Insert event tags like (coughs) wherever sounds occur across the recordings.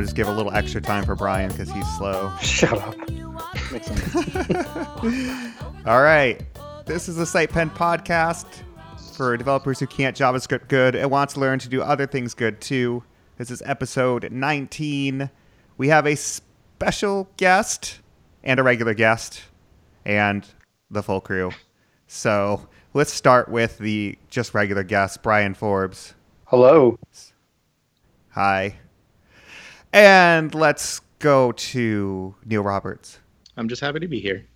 I'll just give a little extra time for Brian because he's slow. (laughs) Shut up. (laughs) All right. This is the SitePen podcast for developers who can't JavaScript good and want to learn to do other things good too. This is episode 19. We have a special guest and a regular guest and the full crew. So let's start with the just regular guest, Brian Forbes. Hello. Hi. And let's go to Neil Roberts I'm just happy to be here.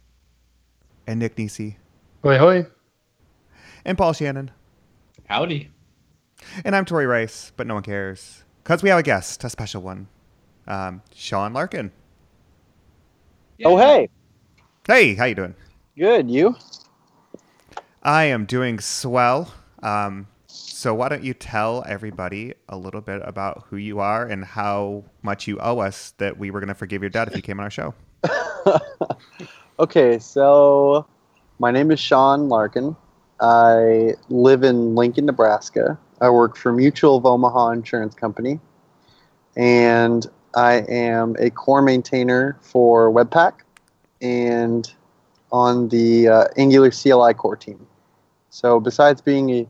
and Nick Nisi Hoi hoi. and Paul Shannon. Howdy. And I'm Tori Rice, but no one cares because we have a guest, a special one, um, Sean Larkin. Oh, hey. Hey, how you doing? Good. You? I am doing swell. Um, so why don't you tell everybody a little bit about who you are and how much you owe us that we were going to forgive your debt if you came on our show? (laughs) Okay, so my name is Sean Larkin. I live in Lincoln, Nebraska. I work for Mutual of Omaha Insurance Company. And I am a core maintainer for Webpack and on the uh, Angular CLI core team. So besides being a,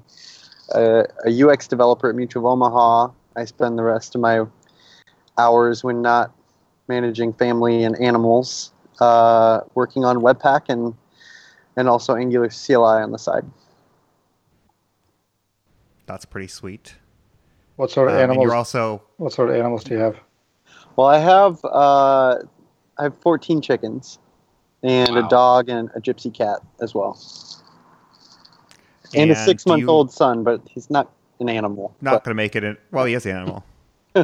a, a UX developer at Mutual of Omaha, I spend the rest of my hours when not managing family and animals uh, working on Webpack and and also Angular CLI on the side. That's pretty sweet. What sort of Um, animals? you're also what sort of animals do you have? Well, I have uh, I have 14 chickens and Wow. a dog and a gypsy cat as well, and, a six month you- old son, but he's not an animal. Not but going to make it in. Well, he is the animal. (laughs)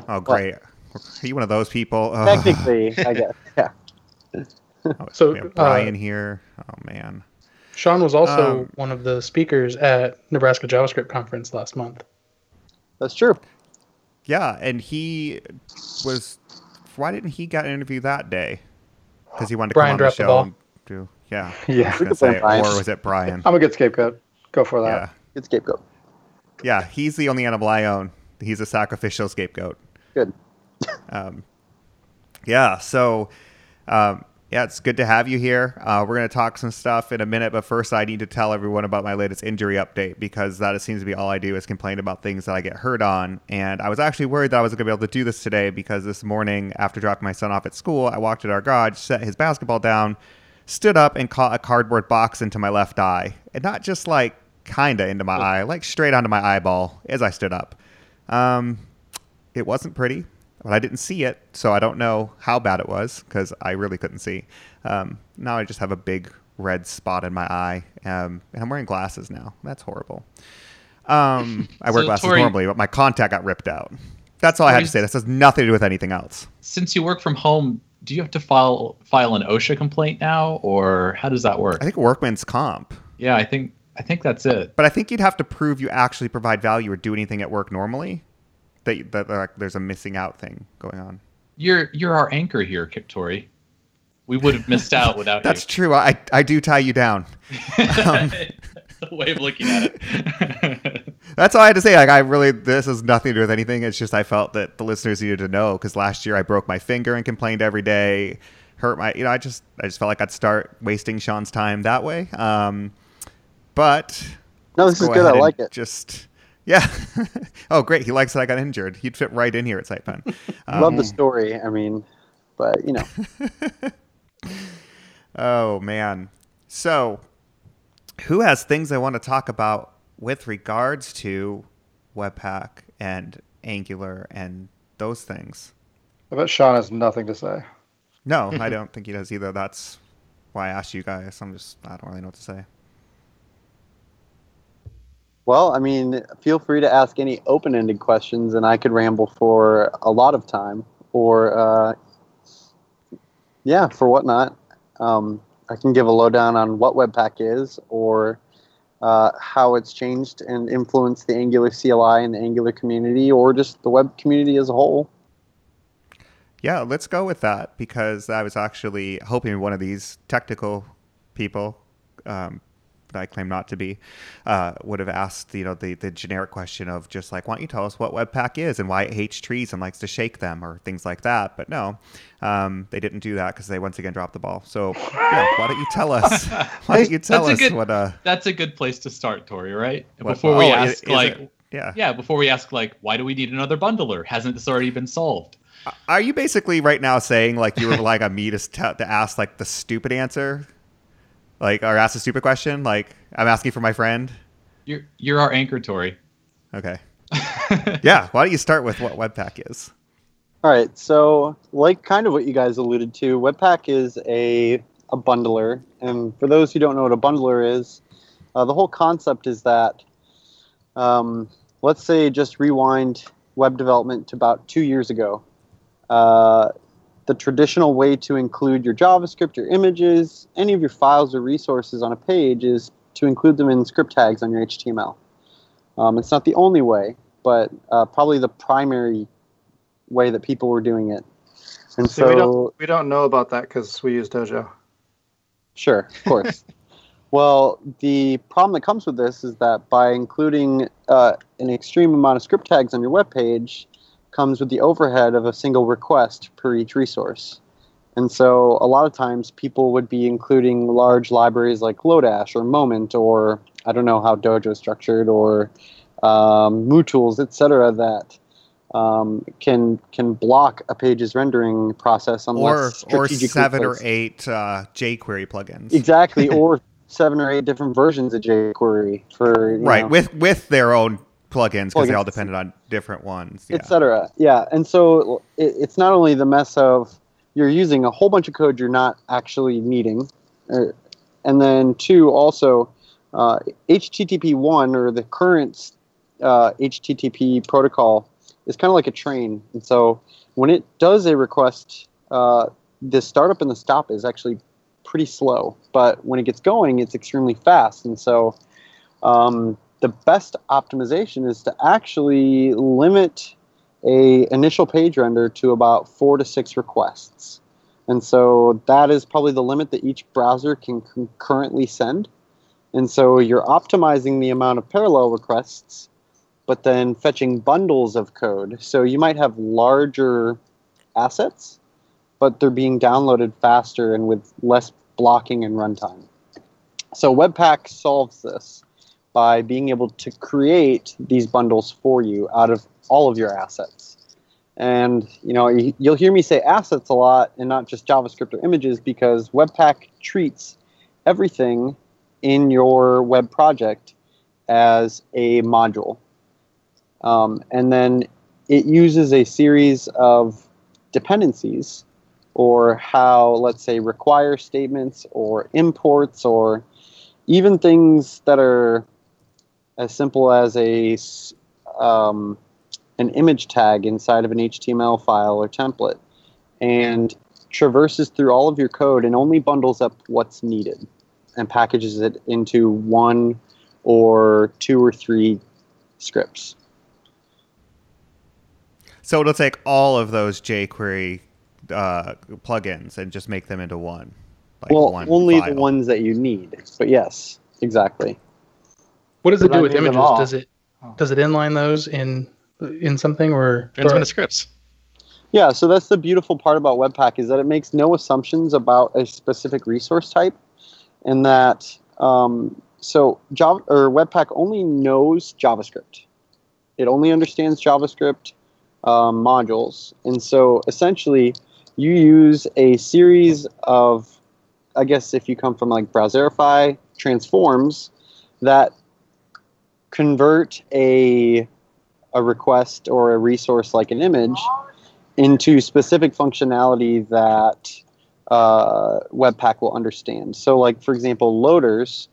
Oh, great. Are you one of those people? Technically, I guess. (laughs) Yeah. Oh, So, we have uh, Brian here. Oh man. Sean was also Um, one of the speakers at Nebraska JavaScript conference last month. That's true. Yeah, and he was. Why didn't he get an interview that day? Because he wanted to Brian come on the dropped the show. ball. and do yeah. (laughs) Yeah, I was We gonna could blame say, or was it Brian? I'm a good scapegoat. Go for that. yeah, Good scapegoat. yeah. He's the only animal I own. He's a sacrificial scapegoat. Good. (laughs) Um, yeah. So, um, yeah, it's good to have you here. Uh, we're going to talk some stuff in a minute, but first, I need to tell everyone about my latest injury update because that seems to be all I do is complain about things that I get hurt on. And I was actually worried that I was going to be able to do this today because this morning, after dropping my son off at school, I walked at our garage, set his basketball down, stood up, and caught a cardboard box into my left eye, and not just like kinda into my eye, like straight onto my eyeball as I stood up. Um, it wasn't pretty, but I didn't see it, so I don't know how bad it was because I really couldn't see. Um, now I just have a big red spot in my eye, um, and I'm wearing glasses now. That's horrible. Um, (laughs) I wear So, glasses Tori- normally, but my contact got ripped out. That's all I had to say. This has nothing to do with anything else. Since you work from home, do you have to file file an OSHA complaint now, or how does that work? I think workman's comp, yeah, I think I think that's it. but I think you'd have to prove you actually provide value or do anything at work normally. That, that like, there's a missing out thing going on. You're you're our anchor here, Kip Tori. We would have missed out without (laughs) you. That's true. I, I do tie you down. (laughs) the way of looking at it. (laughs) That's all I had to say. Like, I really, this has nothing to do with anything. It's just I felt that the listeners needed to know because last year I broke my finger and complained every day, hurt my, you know, I just, I just felt like I'd start wasting Sean's time that way. Um, but No, this is go good. I like it. Just, yeah. (laughs) oh, great. He likes that I got injured. He'd fit right in here at SitePen. Um, (laughs) Love the story. I mean, but you know, (laughs) Oh man. So, who has things I want to talk about with regards to Webpack and Angular and those things? I bet Sean has nothing to say. No, I don't think he does either. That's why I asked you guys. I'm just I don't really know what to say. Well, I mean, feel free to ask any open-ended questions, and I could ramble for a lot of time, or uh, yeah, for whatnot. Um, I can give a lowdown on what Webpack is, or uh, how it's changed and influenced the Angular CLI and the Angular community, or just the web community as a whole. Yeah, let's go with that because I was actually hoping one of these technical people um, I claim not to be, uh, would have asked you know the the generic question of just like, why don't you tell us what Webpack is and why it hates trees and likes to shake them or things like that. But no, um, they didn't do that because they once again dropped the ball. So yeah, why don't you tell us? (laughs) Why don't you tell us good- what uh That's a good place to start, Tori. Right what- before we oh, ask is- is like. it? yeah. Yeah, before we ask like, why do we need another bundler? Hasn't this already been solved? Are you basically right now saying like you were relying on me to, t- to ask like the stupid answer, like or ask a stupid question? Like I'm asking for my friend. You're you're our anchor, Tori. Okay. (laughs) yeah. Why don't you start with what Webpack is? All right, so like kind of what you guys alluded to, Webpack is a a bundler, and for those who don't know what a bundler is, uh, the whole concept is that, um, let's say, just rewind web development to about two years ago. Uh, the traditional way to include your JavaScript, your images, any of your files or resources on a page is to include them in script tags on your HTML. Um, it's not the only way, but uh, probably the primary way that people were doing it. And See, we so, don't we don't know about that because we use Dojo. sure, of course. (laughs) well, the problem that comes with this is that by including uh, an extreme amount of script tags on your web page comes with the overhead of a single request per each resource. And so, a lot of times, people would be including large libraries like Lodash or Moment or I don't know how Dojo is structured or um, MooTools, etc. That um, can can block a page's rendering process Or unless or strategically seven or eight uh, jQuery plugins. Exactly, (laughs) or seven or eight different versions of jQuery for you Right. know, With with their own plugins because they all depended on different ones. Yeah. etc. Yeah, and so it, it's not only the mess of you're using a whole bunch of code you're not actually needing, uh, and then two also uh, HTTP one or the current uh, HTTP protocol is kind of like a train, and so when it does a request, uh, the startup and the stop is actually pretty slow, but when it gets going, it's extremely fast, and so. Um, the best optimization is to actually limit a initial page render to about four to six requests. And so that is probably the limit that each browser can concurrently send. And so you're optimizing the amount of parallel requests, but then fetching bundles of code. So you might have larger assets, but they're being downloaded faster and with less blocking and runtime. So Webpack solves this by being able to create these bundles for you out of all of your assets. And you know, you- you'll hear me say assets a lot and not just JavaScript or images because Webpack treats everything in your web project as a module. Um, and then it uses a series of dependencies or how, let's say, require statements or imports or even things that are as simple as a um, an image tag inside of an HTML file or template, and traverses through all of your code and only bundles up what's needed, and packages it into one or two or three scripts. So it'll take all of those jQuery uh, plugins and just make them into one. Like well, one only file. the ones that you need. But yes, exactly. What does it do I with images? Does it Oh. does it inline those in in something or, Depends or- on the scripts. Yeah, so that's the beautiful part about Webpack is that it makes no assumptions about a specific resource type, and that um, so Java or Webpack only knows JavaScript. It only understands JavaScript um, modules, and so essentially, you use a series of, I guess, if you come from like Browserify transforms that convert a a request or a resource like an image into specific functionality that uh, Webpack will understand. So, like for example, loaders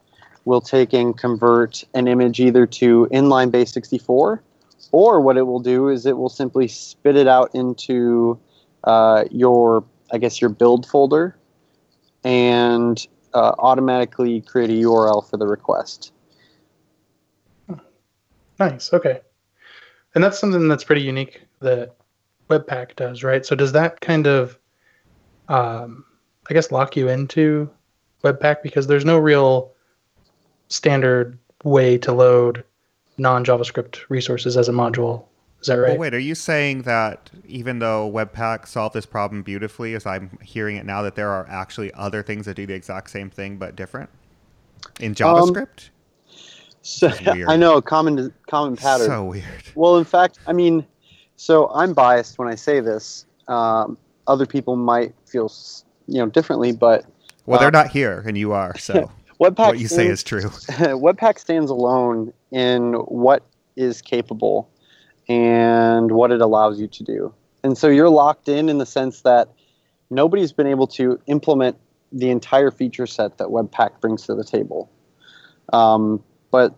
will take and convert an image either to inline base 64, or what it will do is it will simply spit it out into uh, your, I guess, your build folder, and uh, automatically create a URL for the request. Nice. Okay. And that's something that's pretty unique that Webpack does, right? So does that kind of, um, I guess, lock you into Webpack because there's no real standard way to load non JavaScript resources as a module. Is that right? Well, wait, are you saying that even though Webpack solved this problem beautifully, as I'm hearing it now, that there are actually other things that do the exact same thing but different in JavaScript? So. (laughs) I know common common pattern. so weird. Well, in fact, I mean, so I'm biased when I say this. Um, other people might feel, you know, differently, but Well, they're Uh, not here, and you are. So (laughs) Webpack what you say is true. (laughs) Webpack stands alone in what is capable and what it allows you to do. And so you're locked in in the sense that nobody's been able to implement the entire feature set that Webpack brings to the table. Um, but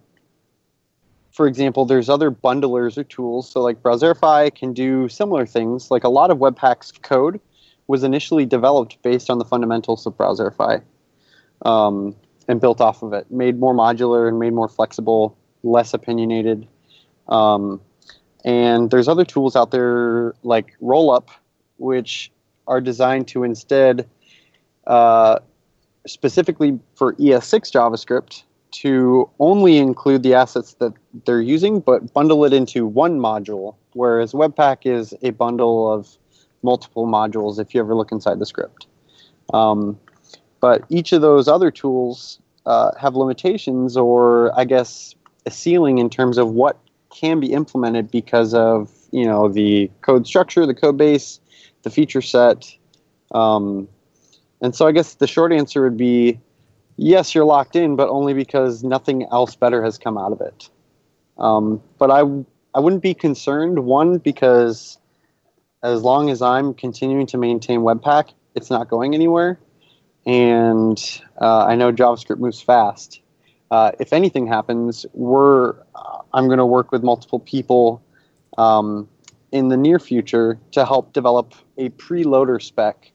for example, there's other bundlers or tools. So like Browserify can do similar things. Like a lot of Webpack's code was initially developed based on the fundamentals of Browserify. Um, and built off of it, made more modular and made more flexible, less opinionated. Um, and there's other tools out there like Rollup, which are designed to instead, uh, specifically for ES6 JavaScript, to only include the assets that they're using, but bundle it into one module. Whereas Webpack is a bundle of multiple modules if you ever look inside the script. Um, but each of those other tools uh, have limitations or i guess a ceiling in terms of what can be implemented because of you know the code structure the code base the feature set um, and so i guess the short answer would be yes you're locked in but only because nothing else better has come out of it um, but I, I wouldn't be concerned one because as long as i'm continuing to maintain webpack it's not going anywhere and uh, I know JavaScript moves fast. Uh, if anything happens, we're uh, I'm going to work with multiple people um, in the near future to help develop a preloader spec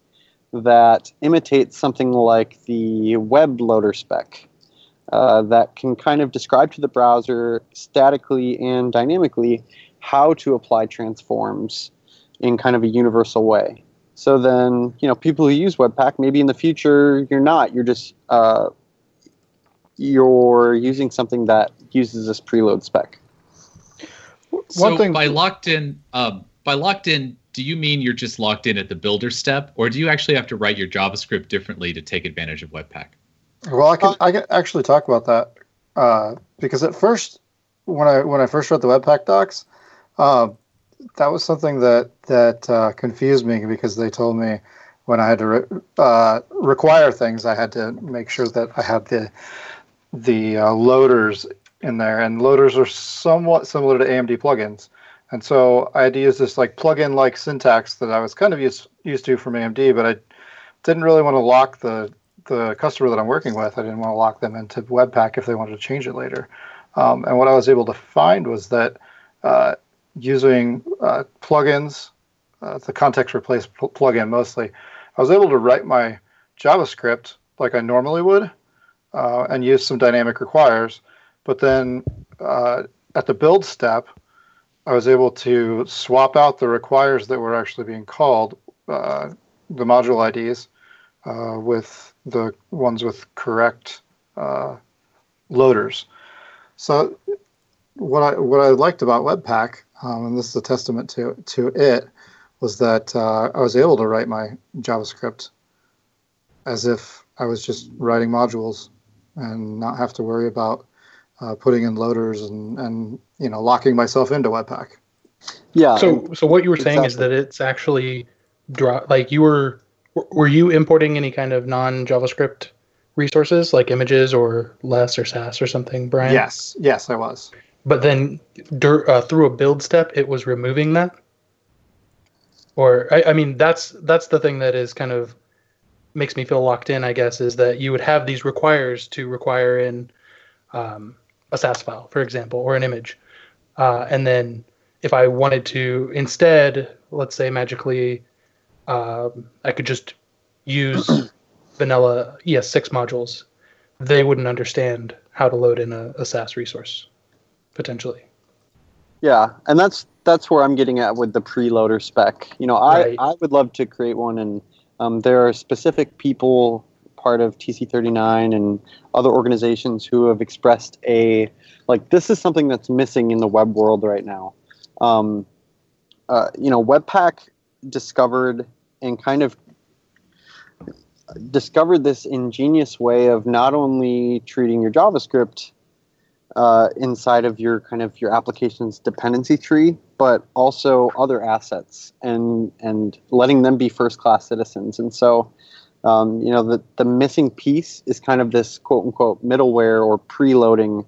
that imitates something like the web loader spec uh, that can kind of describe to the browser statically and dynamically how to apply transforms in kind of a universal way. So then, you know, people who use Webpack, maybe in the future you're not. You're just uh, you're using something that uses this preload spec. So One thing- by locked in, um, by locked in, do you mean you're just locked in at the builder step, or do you actually have to write your JavaScript differently to take advantage of Webpack? Well, I can I can actually talk about that uh, because at first, when I when I first wrote the Webpack docs, uh, that was something that that uh, confused me because they told me when I had to re- uh, require things, I had to make sure that I had the the uh, loaders in there, and loaders are somewhat similar to AMD plugins. And so I had to use this like plugin like syntax that I was kind of used used to from AMD, but I didn't really want to lock the the customer that I'm working with. I didn't want to lock them into Webpack if they wanted to change it later. Um, and what I was able to find was that uh, using uh, plugins, uh, the context replace pl- plugin mostly, I was able to write my JavaScript like I normally would uh, and use some dynamic requires. But then uh, at the build step, I was able to swap out the requires that were actually being called, uh, the module IDs, uh, with the ones with correct uh, loaders. So what I what I liked about Webpack, um, and this is a testament to to it, was that uh, I was able to write my JavaScript as if I was just writing modules and not have to worry about uh, putting in loaders and and you know locking myself into Webpack. Yeah. So, so what you were saying is that it's actually draw like you were were you importing any kind of non JavaScript resources like images or less or Sass or something, Brian? Yes, yes, I was. But then dur- uh, through a build step, it was removing that. Or I, I mean, that's that's the thing that is kind of makes me feel locked in. I guess is that you would have these requires to require in um, a Sass file, for example, or an image, uh, and then if I wanted to instead, let's say magically, um, I could just use (clears throat) vanilla ES6 modules. They wouldn't understand how to load in a, a Sass resource potentially. Yeah, and that's that's where I'm getting at with the preloader spec. You know, I, Right. I would love to create one, and um, there are specific people, part of TC39 and other organizations who have expressed a like this is something that's missing in the web world right now. Um, uh, you know, Webpack discovered and kind of discovered this ingenious way of not only treating your JavaScript uh, inside of your kind of your application's dependency tree, but also other assets and and letting them be first class citizens. And so, um, you know, the the missing piece is kind of this quote unquote middleware or preloading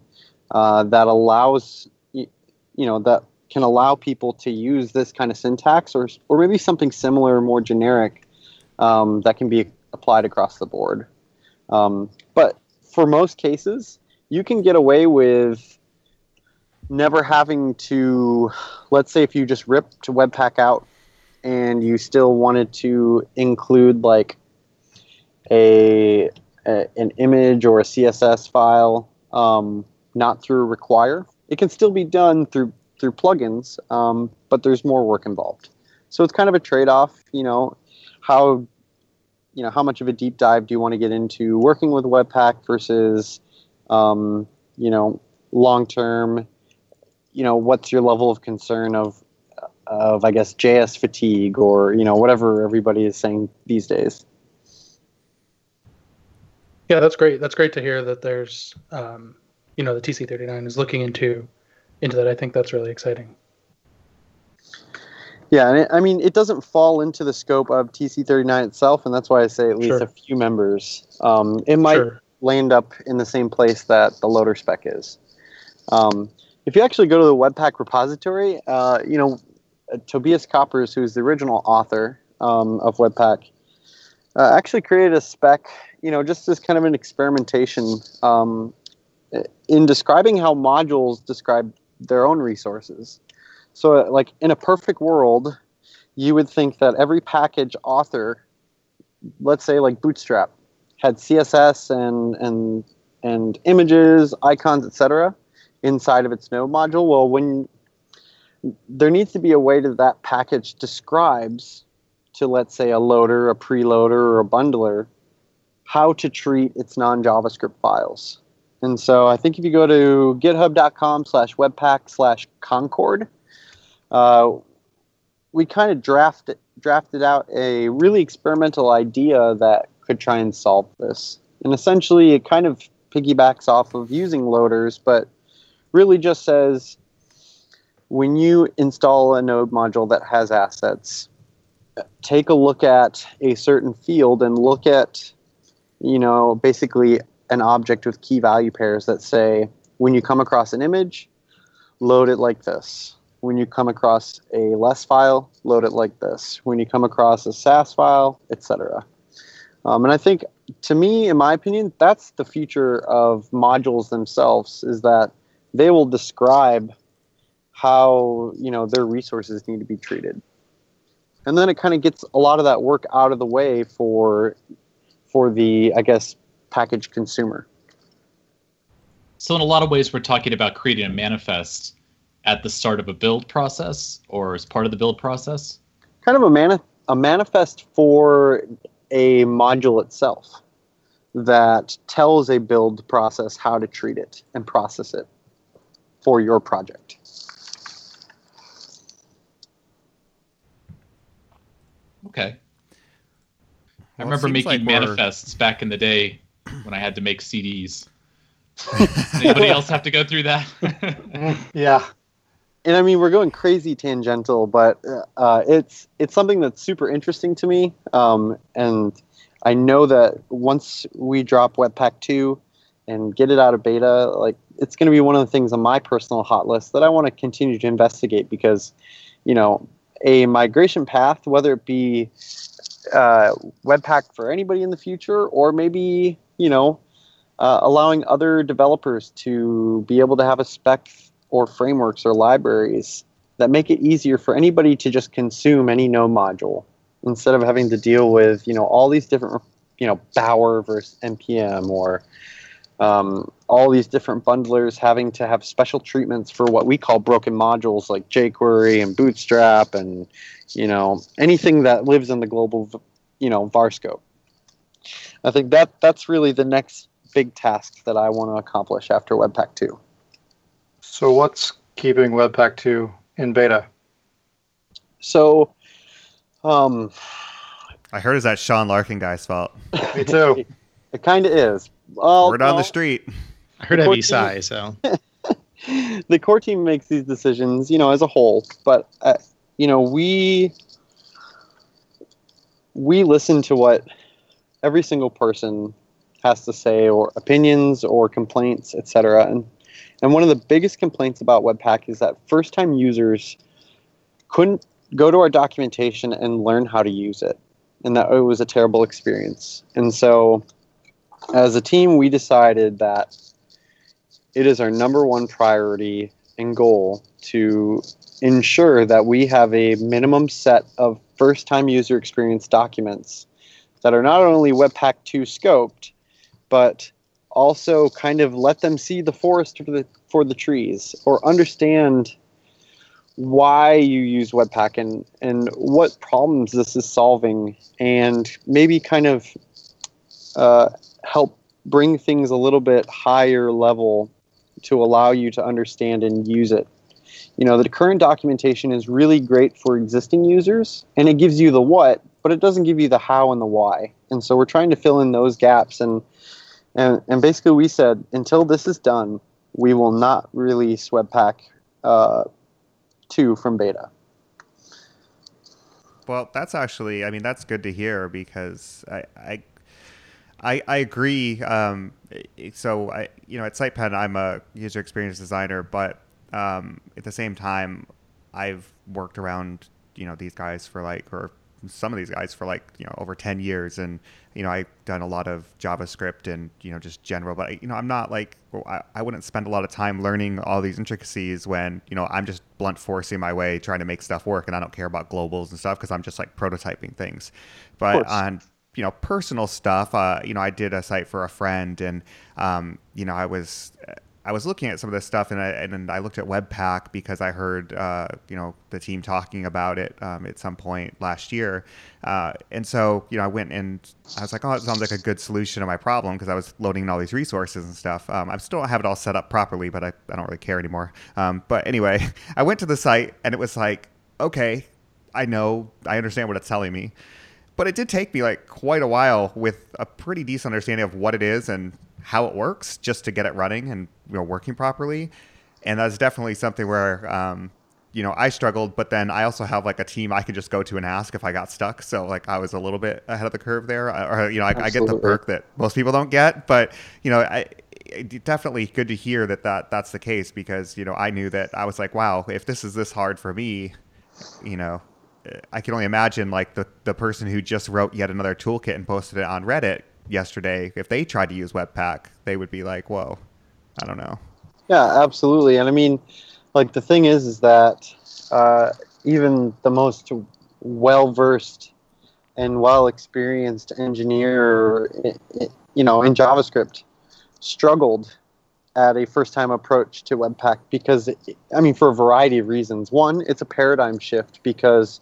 uh, that allows you know that can allow people to use this kind of syntax or or maybe something similar, more generic um, that can be applied across the board. Um, but for most cases, you can get away with never having to, let's say, if you just ripped Webpack out and you still wanted to include like a, a an image or a CSS file, um, not through require, it can still be done through through plugins, um, but there's more work involved. So it's kind of a trade-off. You know, how you know how much of a deep dive do you want to get into working with Webpack versus um, you know long term you know what's your level of concern of of I guess JS fatigue or you know whatever everybody is saying these days. Yeah, that's great. That's great to hear that there's um, you know the TC39 is looking into into that. I think that's really exciting. Yeah, and it, I mean, it doesn't fall into the scope of TC39 itself, and that's why I say at least Sure. a few members. Um, it might Sure. land up in the same place that the loader spec is. Um, if you actually go to the Webpack repository, uh, you know, uh, Tobias Koppers, who's the original author um, of Webpack, uh, actually created a spec, you know, just as kind of an experimentation um, in describing how modules describe their own resources. So, like in a perfect world, you would think that every package author, let's say like Bootstrap, had CSS and and and images, icons, etc., inside of its node module. Well, when there needs to be a way that that package describes to let's say a loader, a preloader, or a bundler how to treat its non-JavaScript files. And so I think if you go to github.com slash webpack slash concord, uh, we kind of drafted drafted out a really experimental idea that could try and solve this. And essentially, it kind of piggybacks off of using loaders, but really just says when you install a node module that has assets, take a look at a certain field and look at, you know, basically an object with key value pairs that say when you come across an image, load it like this. When you come across a less file, load it like this. When you come across a Sass file, etc. Um, and I think, to me, in my opinion, that's the future of modules themselves. Is that they will describe how you know their resources need to be treated, and then it kind of gets a lot of that work out of the way for for the, I guess, package consumer. So in a lot of ways, we're talking about creating a manifest at the start of a build process or as part of the build process. kind of a, mani- a manifest for a module itself that tells a build process how to treat it and process it for your project. Okay. I Well, it remember making like we're- manifests back in the day when I had to make CDs. (laughs) Anybody else have to go through that? (laughs) Yeah. And I mean, we're going crazy tangential, but uh, it's it's something that's super interesting to me. Um, and I know that once we drop Webpack two and get it out of beta, like it's going to be one of the things on my personal hot list that I want to continue to investigate because, you know, a migration path, whether it be uh, Webpack for anybody in the future, or maybe you know, uh, allowing other developers to be able to have a spec or frameworks or libraries that make it easier for anybody to just consume any node module instead of having to deal with you know all these different you know Bower versus npm or um, all these different bundlers having to have special treatments for what we call broken modules like jQuery and Bootstrap and you know anything that lives in the global you know var scope. I think that that's really the next big task that I want to accomplish after Webpack 2. So what's keeping Webpack 2 in beta? So, um, I heard it's that Sean Larkin guy's fault. Me too. (laughs) it kind of is. Well, Word on no. the street. I heard The heavy sigh, so (laughs) the core team makes these decisions, you know, as a whole. But uh, you know, we we listen to what every single person has to say, or opinions, or complaints, etc. And and one of the biggest complaints about Webpack is that first-time users couldn't go to our documentation and learn how to use it, and that it was a terrible experience. And so, as a team, we decided that it is our number one priority and goal to ensure that we have a minimum set of first time user experience documents that are not only Webpack 2 scoped, but also kind of let them see the forest for the, for the trees or understand why you use Webpack and, and what problems this is solving, and maybe kind of uh, help bring things a little bit higher level to allow you to understand and use it. You know, the current documentation is really great for existing users and it gives you the what, but it doesn't give you the how and the why. And so we're trying to fill in those gaps and and, and basically we said until this is done, we will not release Webpack uh, 2 from beta. Well, that's actually, I mean, that's good to hear because I, I, I, I agree. Um, so I, you know, at SitePen, I'm a user experience designer, but um, at the same time, I've worked around, you know, these guys for like, or some of these guys for like, you know, over 10 years. And, you know, I've done a lot of JavaScript and, you know, just general, but, I, you know, I'm not like, well, I, I wouldn't spend a lot of time learning all these intricacies when, you know, I'm just blunt forcing my way trying to make stuff work and I don't care about globals and stuff because I'm just like prototyping things. But on you know personal stuff. Uh, you know i did a site for a friend and um, you know i was i was looking at some of this stuff and i and i looked at webpack because i heard uh, you know the team talking about it um, at some point last year. Uh, and so you know i went and i was like oh it sounds like a good solution to my problem because i was loading in all these resources and stuff. Um, i still have it all set up properly but i, I don't really care anymore. Um, but anyway (laughs) i went to the site and it was like okay i know i understand what it's telling me but it did take me like quite a while with a pretty decent understanding of what it is and how it works just to get it running and you know working properly. And that's definitely something where um, you know i struggled but then i also have like a team i could just go to and ask if i got stuck. So like i was a little bit ahead of the curve there. Or you know i, I get the perk that most people don't get but you know i it- definitely good to hear that, that that's the case because you know i knew that i was like wow if this is this hard for me you know, I can only imagine like the, the person who just wrote yet another toolkit and posted it on Reddit yesterday, if they tried to use Webpack, they would be like, whoa, I don't know. Yeah, absolutely. And I mean, like the thing is, is that uh, even the most well versed and well experienced engineer, you know, in JavaScript, struggled at a first time approach to Webpack because, it, I mean, for a variety of reasons. One, it's a paradigm shift because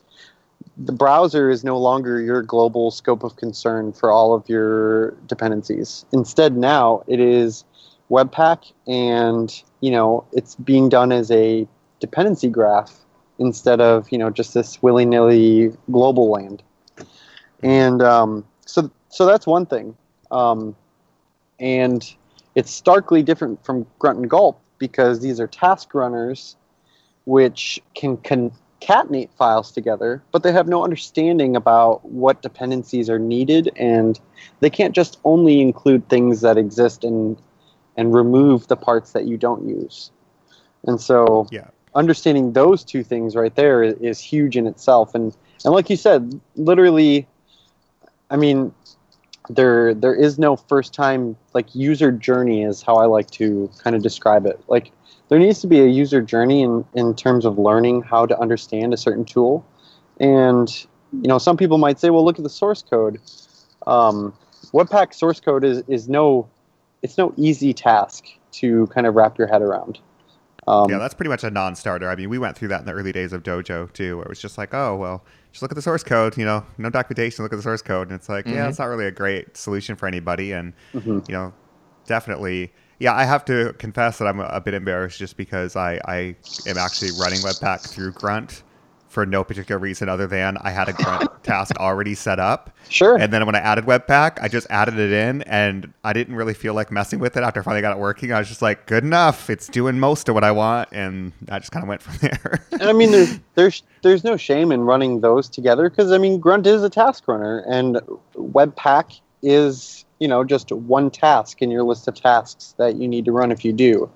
the browser is no longer your global scope of concern for all of your dependencies. Instead, now it is Webpack, and you know it's being done as a dependency graph instead of you know just this willy nilly global land. And um, so, so that's one thing. Um, and it's starkly different from Grunt and Gulp because these are task runners, which can concatenate files together, but they have no understanding about what dependencies are needed, and they can't just only include things that exist and and remove the parts that you don't use. And so, Yeah. understanding those two things right there is, is huge in itself. And and like you said, literally, I mean, there there is no first time like user journey is how I like to kind of describe it. Like there needs to be a user journey in, in terms of learning how to understand a certain tool. And you know, some people might say, well, look at the source code. Um, Webpack source code is, is no it's no easy task to kind of wrap your head around. Um, yeah, that's pretty much a non-starter. I mean, we went through that in the early days of Dojo too, where it was just like, oh well, just look at the source code. You know, no documentation. Look at the source code, and it's like, yeah, Mhm. it's not really a great solution for anybody. And mhm. you know, definitely, yeah, I have to confess that I'm a, bit embarrassed just because I I am actually running Webpack through Grunt for no particular reason other than I had a Grunt (laughs) task already set up. Sure. And then when I added Webpack, I just added it in, and I didn't really feel like messing with it after I finally got it working. I was just like, good enough. It's doing most of what I want, and I just kind of went from (laughs) there. And I mean, there's there's there's no shame in running those together because I mean, Grunt is a task runner, and Webpack is you know just one task in your list of tasks that you need to run if you do.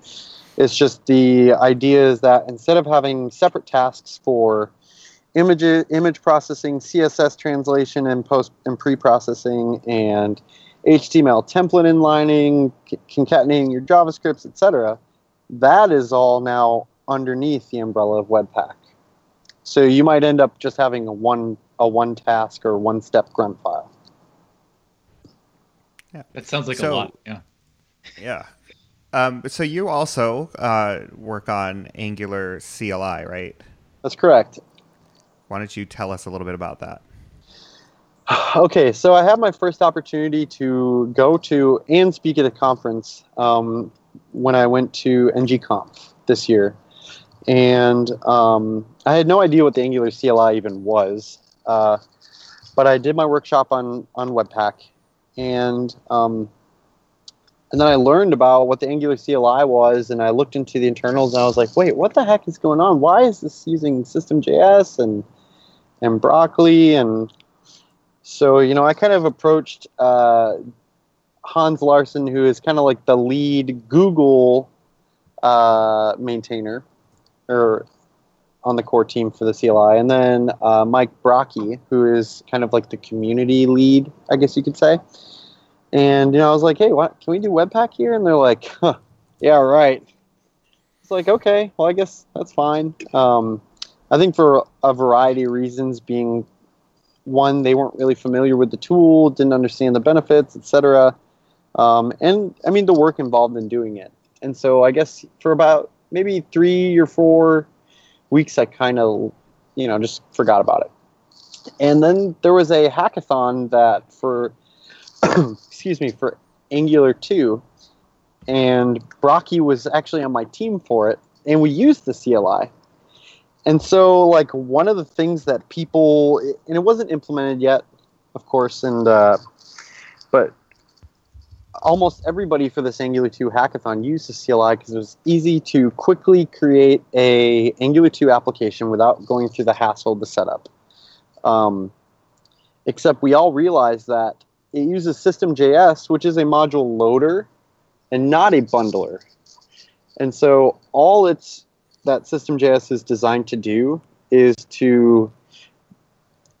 It's just the idea is that instead of having separate tasks for image image processing, CSS translation, and post and pre-processing, and HTML template inlining, concatenating your JavaScripts, etc. That is all now underneath the umbrella of Webpack. So you might end up just having a one a one task or one step grunt file. That sounds like So- a lot. Yeah. yeah. Um, so you also uh, work on Angular CLI, right? That's correct. Why don't you tell us a little bit about that? (sighs) Okay, so I had my first opportunity to go to and speak at a conference um, when I went to NGConf this year, and um, I had no idea what the Angular CLI even was. Uh, but I did my workshop on on Webpack, and um, and then I learned about what the Angular CLI was, and I looked into the internals, and I was like, wait, what the heck is going on? Why is this using System.js and and Broccoli and so you know, I kind of approached uh, Hans Larsen, who is kind of like the lead Google uh, maintainer, or on the core team for the CLI, and then uh, Mike Brocchi, who is kind of like the community lead, I guess you could say. And you know, I was like, "Hey, what can we do Webpack here?" And they're like, huh, "Yeah, right." It's like, okay, well, I guess that's fine. Um, I think for a variety of reasons, being one, they weren't really familiar with the tool, didn't understand the benefits, etc. Um, and I mean, the work involved in doing it. And so I guess for about maybe three or four weeks, I kind of, you know, just forgot about it. And then there was a hackathon that for, (coughs) excuse me, for Angular 2, and Brocchi was actually on my team for it, and we used the CLI. And so, like, one of the things that people, and it wasn't implemented yet, of course, and, uh, but almost everybody for this Angular 2 hackathon used the CLI because it was easy to quickly create a Angular 2 application without going through the hassle of the setup. Um, except we all realized that it uses System.js, which is a module loader and not a bundler. And so all it's that System.js is designed to do is to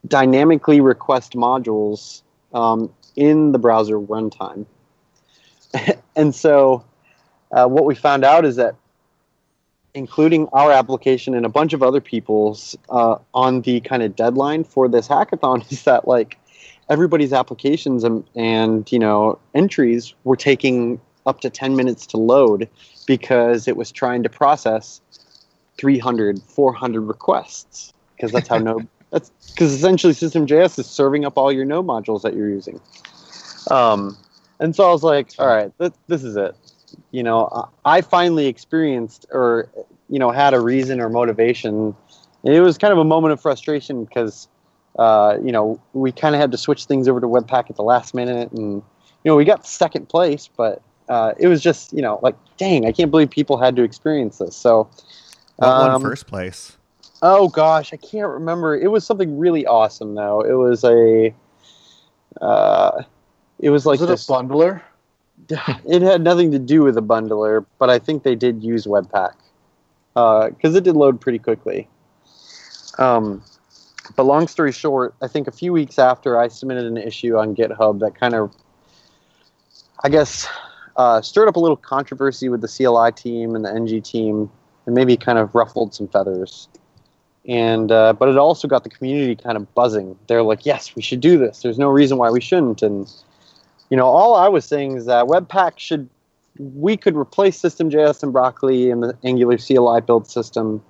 dynamically request modules um, in the browser runtime. (laughs) and so uh, what we found out is that including our application and a bunch of other people's uh, on the kind of deadline for this hackathon (laughs) is that like everybody's applications and, and you know entries were taking up to 10 minutes to load because it was trying to process 300 400 requests because that's how (laughs) node that's because essentially system.js is serving up all your node modules that you're using. Um, and so i was like all right th- this is it. You know i finally experienced or you know had a reason or motivation. It was kind of a moment of frustration because uh, you know we kind of had to switch things over to webpack at the last minute and you know we got second place but uh, it was just you know like dang i can't believe people had to experience this so What won um, first place? Oh gosh, I can't remember. It was something really awesome though. It was a uh it was like Was it a bundler? (laughs) it had nothing to do with a bundler, but I think they did use Webpack. Uh cuz it did load pretty quickly. Um but long story short, I think a few weeks after I submitted an issue on GitHub that kind of I guess uh, stirred up a little controversy with the CLI team and the NG team and maybe kind of ruffled some feathers and uh, but it also got the community kind of buzzing. They're like, "Yes, we should do this. There's no reason why we shouldn't." And you know, all I was saying is that Webpack should we could replace System.js and Broccoli in the Angular CLI build system,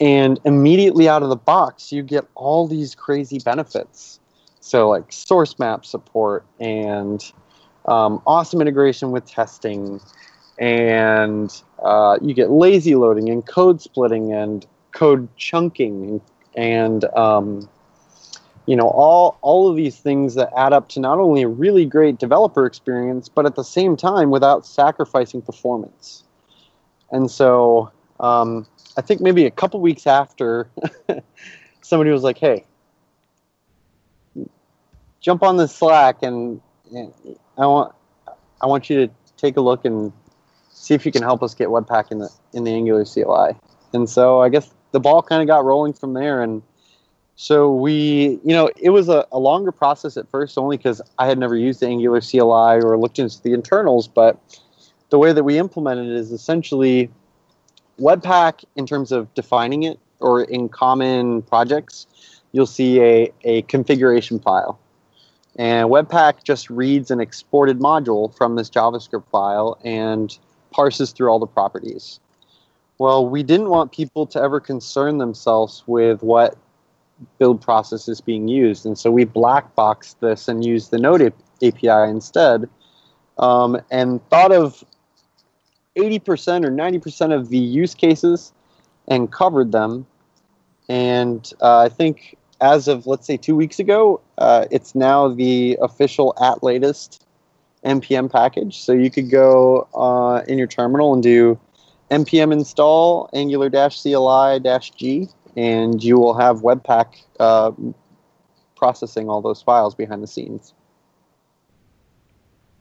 and immediately out of the box, you get all these crazy benefits. So, like source map support and um, awesome integration with testing, and uh, you get lazy loading and code splitting and code chunking and um, you know all all of these things that add up to not only a really great developer experience but at the same time without sacrificing performance and so um, i think maybe a couple weeks after (laughs) somebody was like hey jump on the slack and, and i want i want you to take a look and see if you can help us get webpack in the in the angular cli and so i guess the ball kind of got rolling from there and so we, you know, it was a, a longer process at first, only because I had never used the Angular CLI or looked into the internals. But the way that we implemented it is essentially Webpack, in terms of defining it, or in common projects, you'll see a, a configuration file. And Webpack just reads an exported module from this JavaScript file and parses through all the properties. Well, we didn't want people to ever concern themselves with what build process is being used. And so we black boxed this and used the Node API instead um, and thought of 80% or 90% of the use cases and covered them. And uh, I think as of, let's say, two weeks ago, uh, it's now the official at latest npm package. So you could go uh, in your terminal and do npm install angular CLI G and you will have Webpack uh, processing all those files behind the scenes.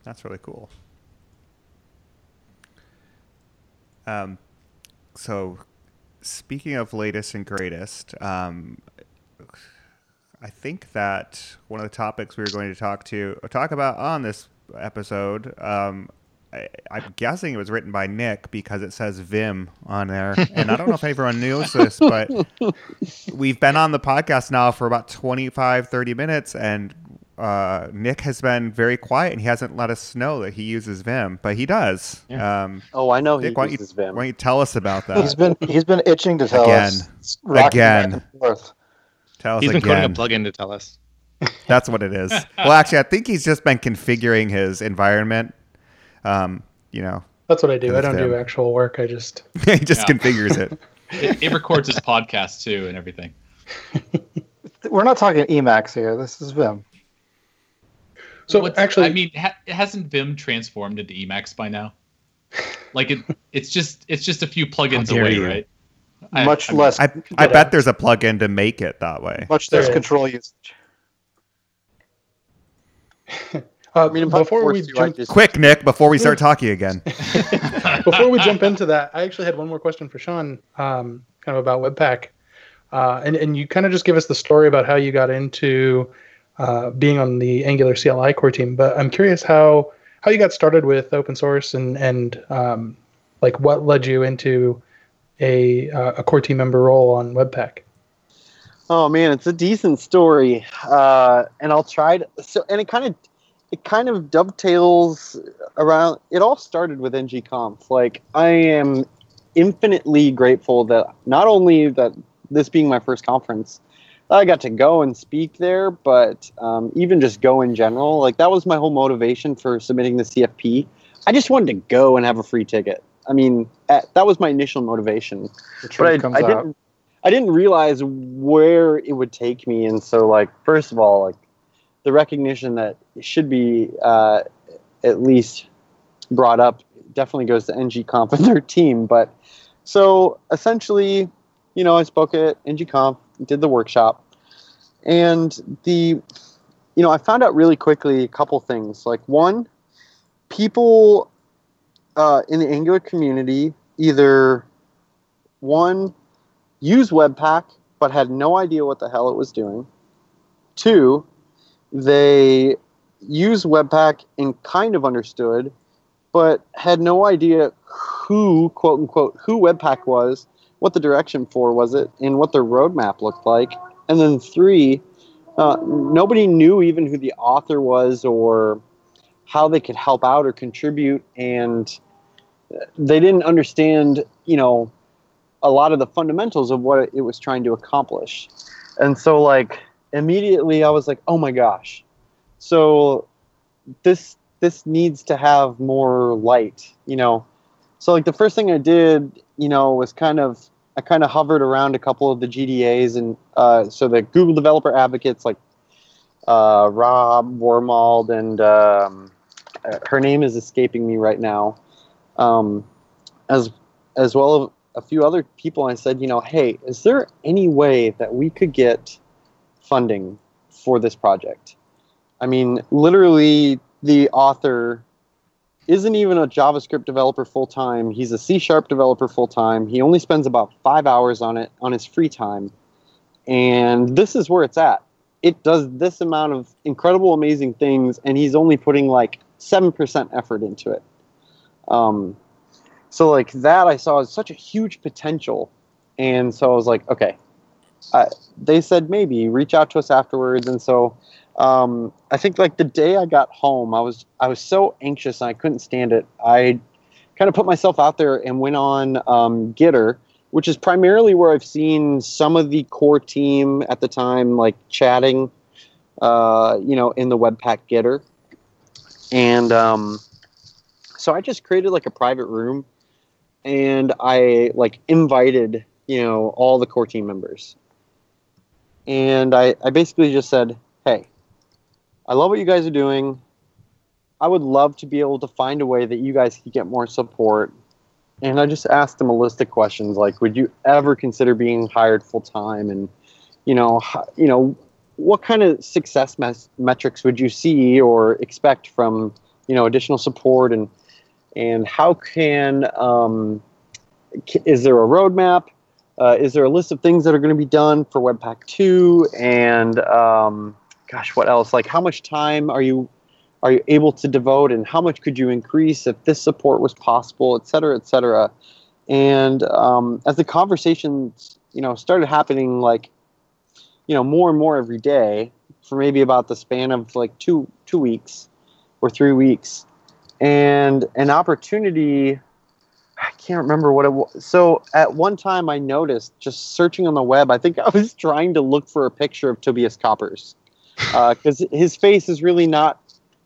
That's really cool. Um, so, speaking of latest and greatest, um, I think that one of the topics we were going to talk to talk about on this episode um, I, am guessing it was written by Nick because it says Vim on there. (laughs) And I don't know if everyone knows this, but (laughs) we've been on the podcast now for about 25, 30 minutes, and uh, Nick has been very quiet and he hasn't let us know that he uses Vim, but he does. Yeah. Um, oh, I know Nick, he why uses you, Vim. Why don't you tell us about that? He's been he's been itching to tell again. us again. Tell us again. He's been again. quoting a plugin to tell us. (laughs) That's what it is. well, actually, I think he's just been configuring his environment um, you know, that's what I do. I don't Vim. do actual work. I just (laughs) he just Yeah. configures it. (laughs) It, it records his podcast too and everything. We're not talking Emacs here. This is Vim. So What's- actually. I mean, ha- hasn't Vim transformed into Emacs by now? Like it, (laughs) it's just it's just a few plugins away, you. right? I- much I mean, less I I bet there's a plugin to make it that way. much There less is. control usage. (laughs) uh, I mean, before we you, jump, just- Quick, Nick, before we start (laughs) talking again. before we jump into that, I actually had one more question for Sean, um, kind of about Webpack, uh, and and you kind of just give us the story about how you got into uh, being on the Angular CLI core team. But I'm curious how how you got started with open source and and um, like what led you into a uh, a core team member role on Webpack. Oh man, it's a decent story, uh, and I'll try to. So, and it kind of, it kind of dovetails around. It all started with ngconf. Like, I am infinitely grateful that not only that this being my first conference, I got to go and speak there, but um, even just go in general. Like, that was my whole motivation for submitting the CFP. I just wanted to go and have a free ticket. I mean, eh, that was my initial motivation but I, I didn't I didn't realize where it would take me and so like first of all like the recognition that it should be uh, at least brought up definitely goes to NG ngconf and their team but so essentially you know I spoke at NG ngconf did the workshop and the you know I found out really quickly a couple things like one people uh, in the Angular community either one use Webpack but had no idea what the hell it was doing. Two, they use Webpack and kind of understood, but had no idea who quote unquote who Webpack was, what the direction for was it, and what their roadmap looked like. And then three, uh, nobody knew even who the author was or how they could help out or contribute and they didn't understand, you know, a lot of the fundamentals of what it was trying to accomplish. And so like immediately I was like, "Oh my gosh." So this this needs to have more light, you know. So like the first thing I did, you know, was kind of I kind of hovered around a couple of the GDAs and uh, so the Google developer advocates like uh, Rob Wormald and um, her name is escaping me right now, um, as as well as a few other people. I said, you know, hey, is there any way that we could get funding for this project? I mean, literally, the author isn't even a JavaScript developer full time. He's a C sharp developer full time. He only spends about five hours on it on his free time. And this is where it's at. It does this amount of incredible, amazing things, and he's only putting like 7% effort into it. Um, so, like, that I saw as such a huge potential. And so I was like, okay. I, they said maybe reach out to us afterwards. And so um, I think like the day I got home, I was I was so anxious and I couldn't stand it. I kind of put myself out there and went on um, Gitter, which is primarily where I've seen some of the core team at the time like chatting, uh, you know, in the Webpack Gitter, and um, so I just created like a private room, and I like invited you know all the core team members, and I I basically just said, I love what you guys are doing. I would love to be able to find a way that you guys could get more support. And I just asked them a list of questions like, would you ever consider being hired full time? And you know, you know, what kind of success mes- metrics would you see or expect from you know additional support and and how can um, is there a roadmap? Uh, is there a list of things that are going to be done for Webpack two and um, gosh, what else? Like, how much time are you are you able to devote, and how much could you increase if this support was possible, et cetera, et cetera. And um, as the conversations, you know, started happening, like, you know, more and more every day for maybe about the span of like two two weeks or three weeks, and an opportunity. I can't remember what it was. So at one time, I noticed just searching on the web. I think I was (laughs) trying to look for a picture of Tobias Koppers because uh, his face is really not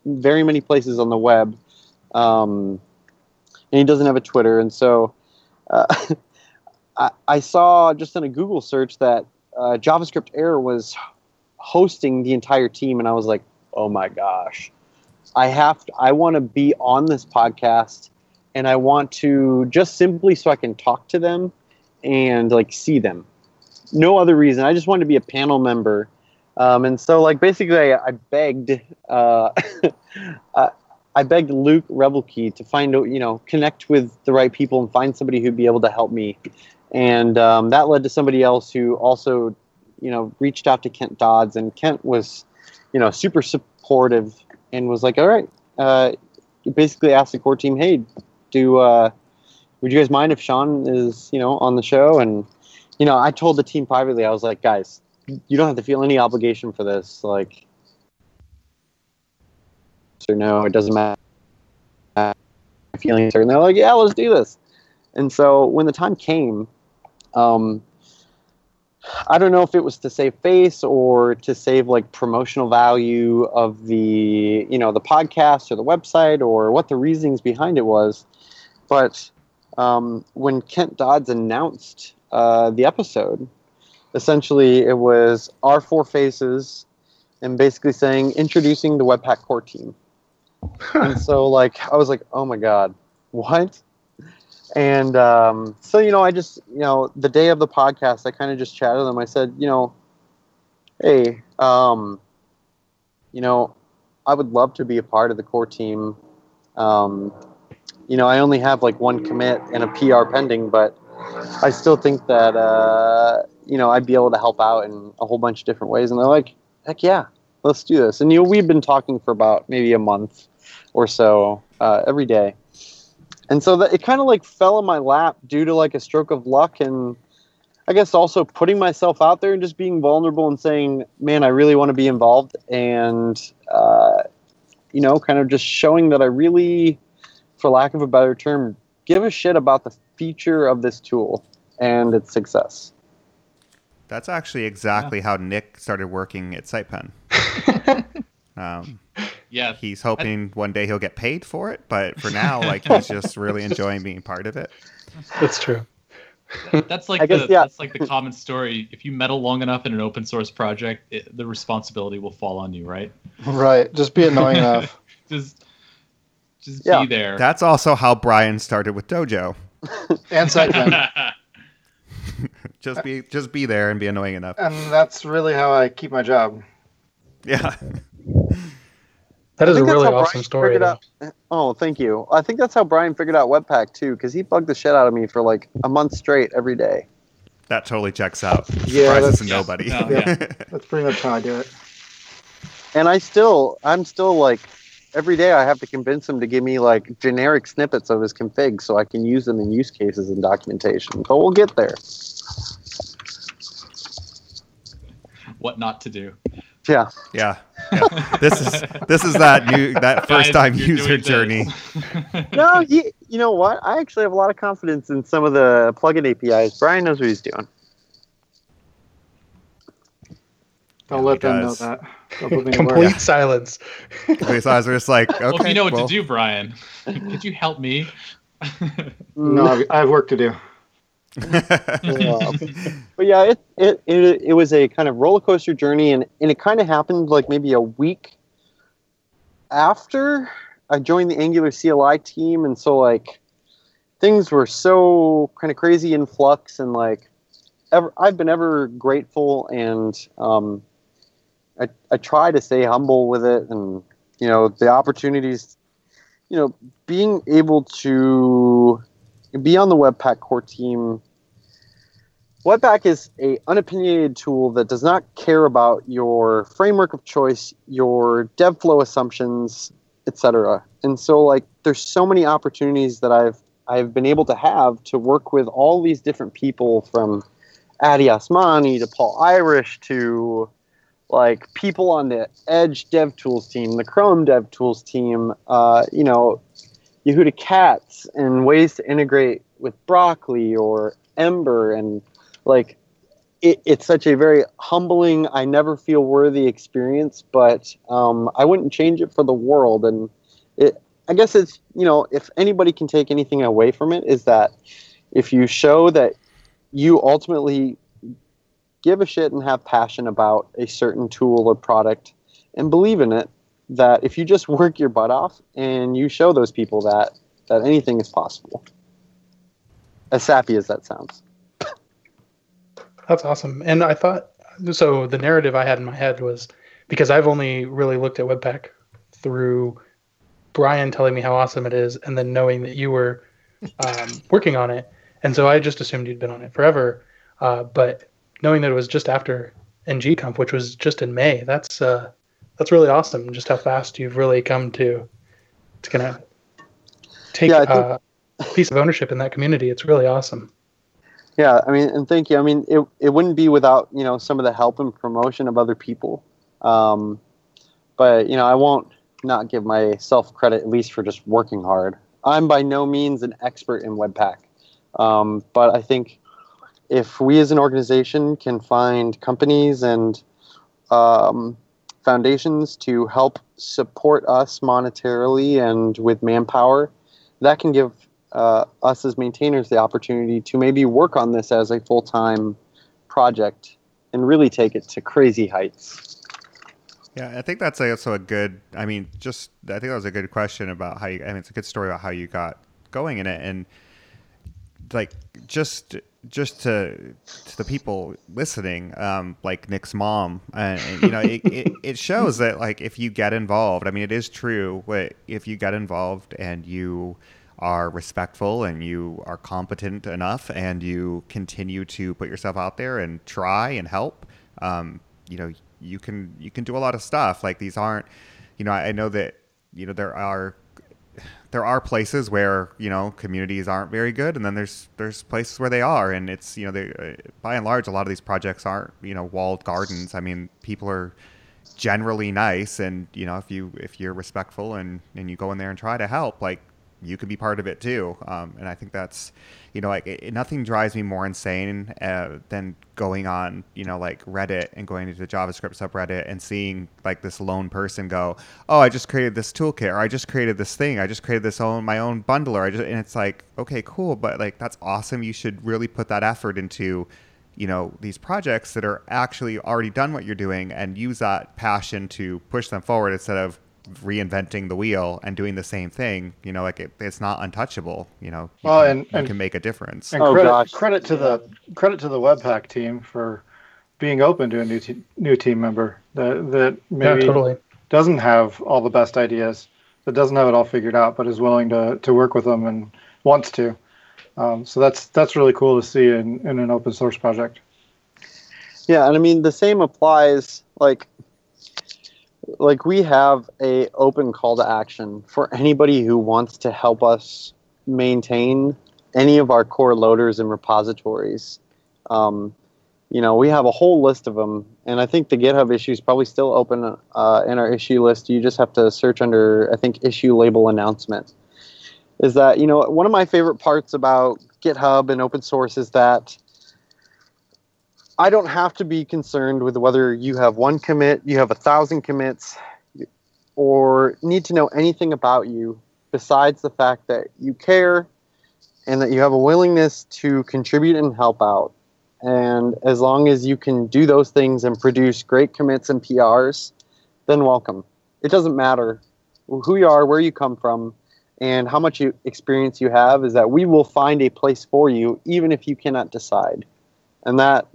very many places on the web, um, and he doesn't have a Twitter. And so uh, (laughs) I, I, saw just in a Google search that uh, JavaScript Air was hosting the entire team, and I was like, oh my gosh, I have to, I want to be on this podcast, and I want to just simply so I can talk to them and like see them. No other reason. I just wanted to be a panel member um, and so, like, basically, I, I begged, uh, (laughs) I begged Luke Ruebbelke to find, you know, connect with the right people and find somebody who'd be able to help me. And um, that led to somebody else who also, you know, reached out to Kent Dodds, and Kent was, you know, super supportive and was like, "All right," uh, basically asked the core team, "Hey, do uh, would you guys mind if Sean is, you know, on the show?" And you know, I told the team privately, I was like, "Guys, you don't have to feel any obligation for this. Like, or no, it doesn't matter. Feeling certain, they're like, yeah, let's do this. And so when the time came, um, I don't know if it was to save face or to save like promotional value of the you know the podcast or the website or what the reasonings behind it was, but um, when Kent Dodds announced uh, the episode, essentially it was our four faces and basically saying introducing the webpack core team. And so like i was like oh my god what? And um, so you know i just you know the day of the podcast i kind of just chatted with them. I said you know hey um, you know i would love to be a part of the core team. Um, you know i only have like one commit and a pr pending but i still think that uh, you know, I'd be able to help out in a whole bunch of different ways. And they're like, heck yeah, let's do this. And, you know, we've been talking for about maybe a month or so uh, every day. And so that it kind of like fell in my lap due to like a stroke of luck and I guess also putting myself out there and just being vulnerable and saying, man, I really want to be involved. And, uh, you know, kind of just showing that I really, for lack of a better term, give a shit about the feature of this tool and its success. That's actually exactly how Nick started working at SitePen. (laughs) um, Yeah, he's hoping one day he'll get paid for it, but for now, (laughs) like he's just really enjoying being part of it. That's true. that's like I guess, the yeah. that's like the common story. If you meddle long enough in an open source project, it, the responsibility will fall on you, right? Right. Just be annoying (laughs) enough. Just just Yeah. be there. That's also how Brian started with Dojo. And SitePen. (laughs) Just be just be there and be annoying enough. and that's really how I keep my job. Yeah. That is a really awesome Brian story. though. out- Oh, thank you. I think that's how Brian figured out Webpack too, because he bugged the shit out of me for like a month straight every day. That totally checks out. Yeah, Surprises that's- nobody. Yeah. yeah. (laughs) That's pretty much how I do it. And I still, I'm still like, every day I have to convince him to give me like generic snippets of his config so I can use them in use cases and documentation. But we'll get there. What not to do. Yeah. yeah. yeah. This is this is that new that (laughs) first Guys, time user journey. (laughs) No, you, you know what? I actually have a lot of confidence in some of the plugin APIs. Brian knows what he's doing. Don't Yeah, let he them know that. Don't put me (laughs) to Complete work. silence. These eyes are just like, okay, (laughs) well, if you know what well, to do, Brian, (laughs) could you help me? No, I've- I have work to do. But yeah, it, it it it was a kind of roller coaster journey, and and it kind of happened like maybe a week after I joined the Angular CLI team, and so like things were so kind of crazy in flux, and like ever I've been ever grateful, and um, I I try to stay humble with it, and you know the opportunities, you know, being able to be on the Webpack core team. Webpack is a unopinionated tool that does not care about your framework of choice, your dev flow assumptions, etc. And so like there's so many opportunities that I've I've been able to have to work with all these different people from Addy Osmani to Paul Irish to like people on the Edge Dev Tools team, the Chrome Dev Tools team, uh, you know, Yehuda Katz and ways to integrate with Broccoli or Ember and like it, it's such a very humbling I never feel worthy experience, but um, I wouldn't change it for the world. And it I guess it's you know if anybody can take anything away from it is that if you show that you ultimately give a shit and have passion about a certain tool or product and believe in it that if you just work your butt off and you show those people that that anything is possible as sappy as that sounds That's awesome. And I thought so. The narrative I had in my head was because I've only really looked at Webpack through Brian telling me how awesome it is, and then knowing that you were um, working on it, and so I just assumed you'd been on it forever. Uh, but knowing that it was just after NGConf, which was just in May, that's uh, that's really awesome. Just how fast you've really come to to kind of take Yeah, think- uh, a piece of ownership in that community. It's really awesome. Yeah, I mean, and thank you. I mean, it, it wouldn't be without you know some of the help and promotion of other people. Um, but you know, I won't not give myself credit at least for just working hard. I'm by no means an expert in Webpack, um, but I think if we as an organization can find companies and um, foundations to help support us monetarily and with manpower, that can give uh, us as maintainers the opportunity to maybe work on this as a full time project and really take it to crazy heights. Yeah, I think that's also a good. I mean, just I think that was a good question about how you. I mean, it's a good story about how you got going in it, and like just just to to the people listening, um, like Nick's mom, and, and, you know, it, it it shows that like if you get involved, I mean, it is true. If you get involved and you are respectful and you are competent enough and you continue to put yourself out there and try and help um, you know you can you can do a lot of stuff like these aren't you know I, I know that you know there are there are places where you know communities aren't very good and then there's there's places where they are and it's you know they uh, by and large a lot of these projects aren't you know walled gardens. I mean people are generally nice and you know if you if you're respectful and and you go in there and try to help like you could be part of it too. Um, and I think that's, you know, like it, nothing drives me more insane uh, than going on, you know, like Reddit and going into the JavaScript subreddit and seeing like this lone person go, "Oh, I just created this toolkit, or I just created this thing, I just created this own my own bundler." I just and it's like, okay, cool, but like that's awesome. You should really put that effort into you know these projects that are actually already done what you're doing and use that passion to push them forward instead of reinventing the wheel and doing the same thing you know like it, it's not untouchable you know you, Well, can, and- you and- can make a difference And Oh, credit, gosh. credit to the credit to the Webpack team for being open to a new te- new team member that that Yeah, maybe totally. doesn't have all the best ideas, that doesn't have it all figured out, but is willing to to work with them and wants to. Um, so that's that's really cool to see in, in an open source project. Yeah, and I mean the same applies like like we have a open call to action for anybody who wants to help us maintain any of our core loaders and repositories. Um, you know, we have a whole list of them, and I think the GitHub issue is probably still open uh, in our issue list. You just have to search under, I think, issue label announcement. Is that you know one of my favorite parts about GitHub and open source is that I don't have to be concerned with whether you have one commit, you have a thousand commits, or need to know anything about you besides the fact that you care and that you have a willingness to contribute and help out. And as long as you can do those things and produce great commits and PRs, then welcome. It doesn't matter who you are, where you come from, and how much you, experience you have, is that we will find a place for you even if you cannot decide. And that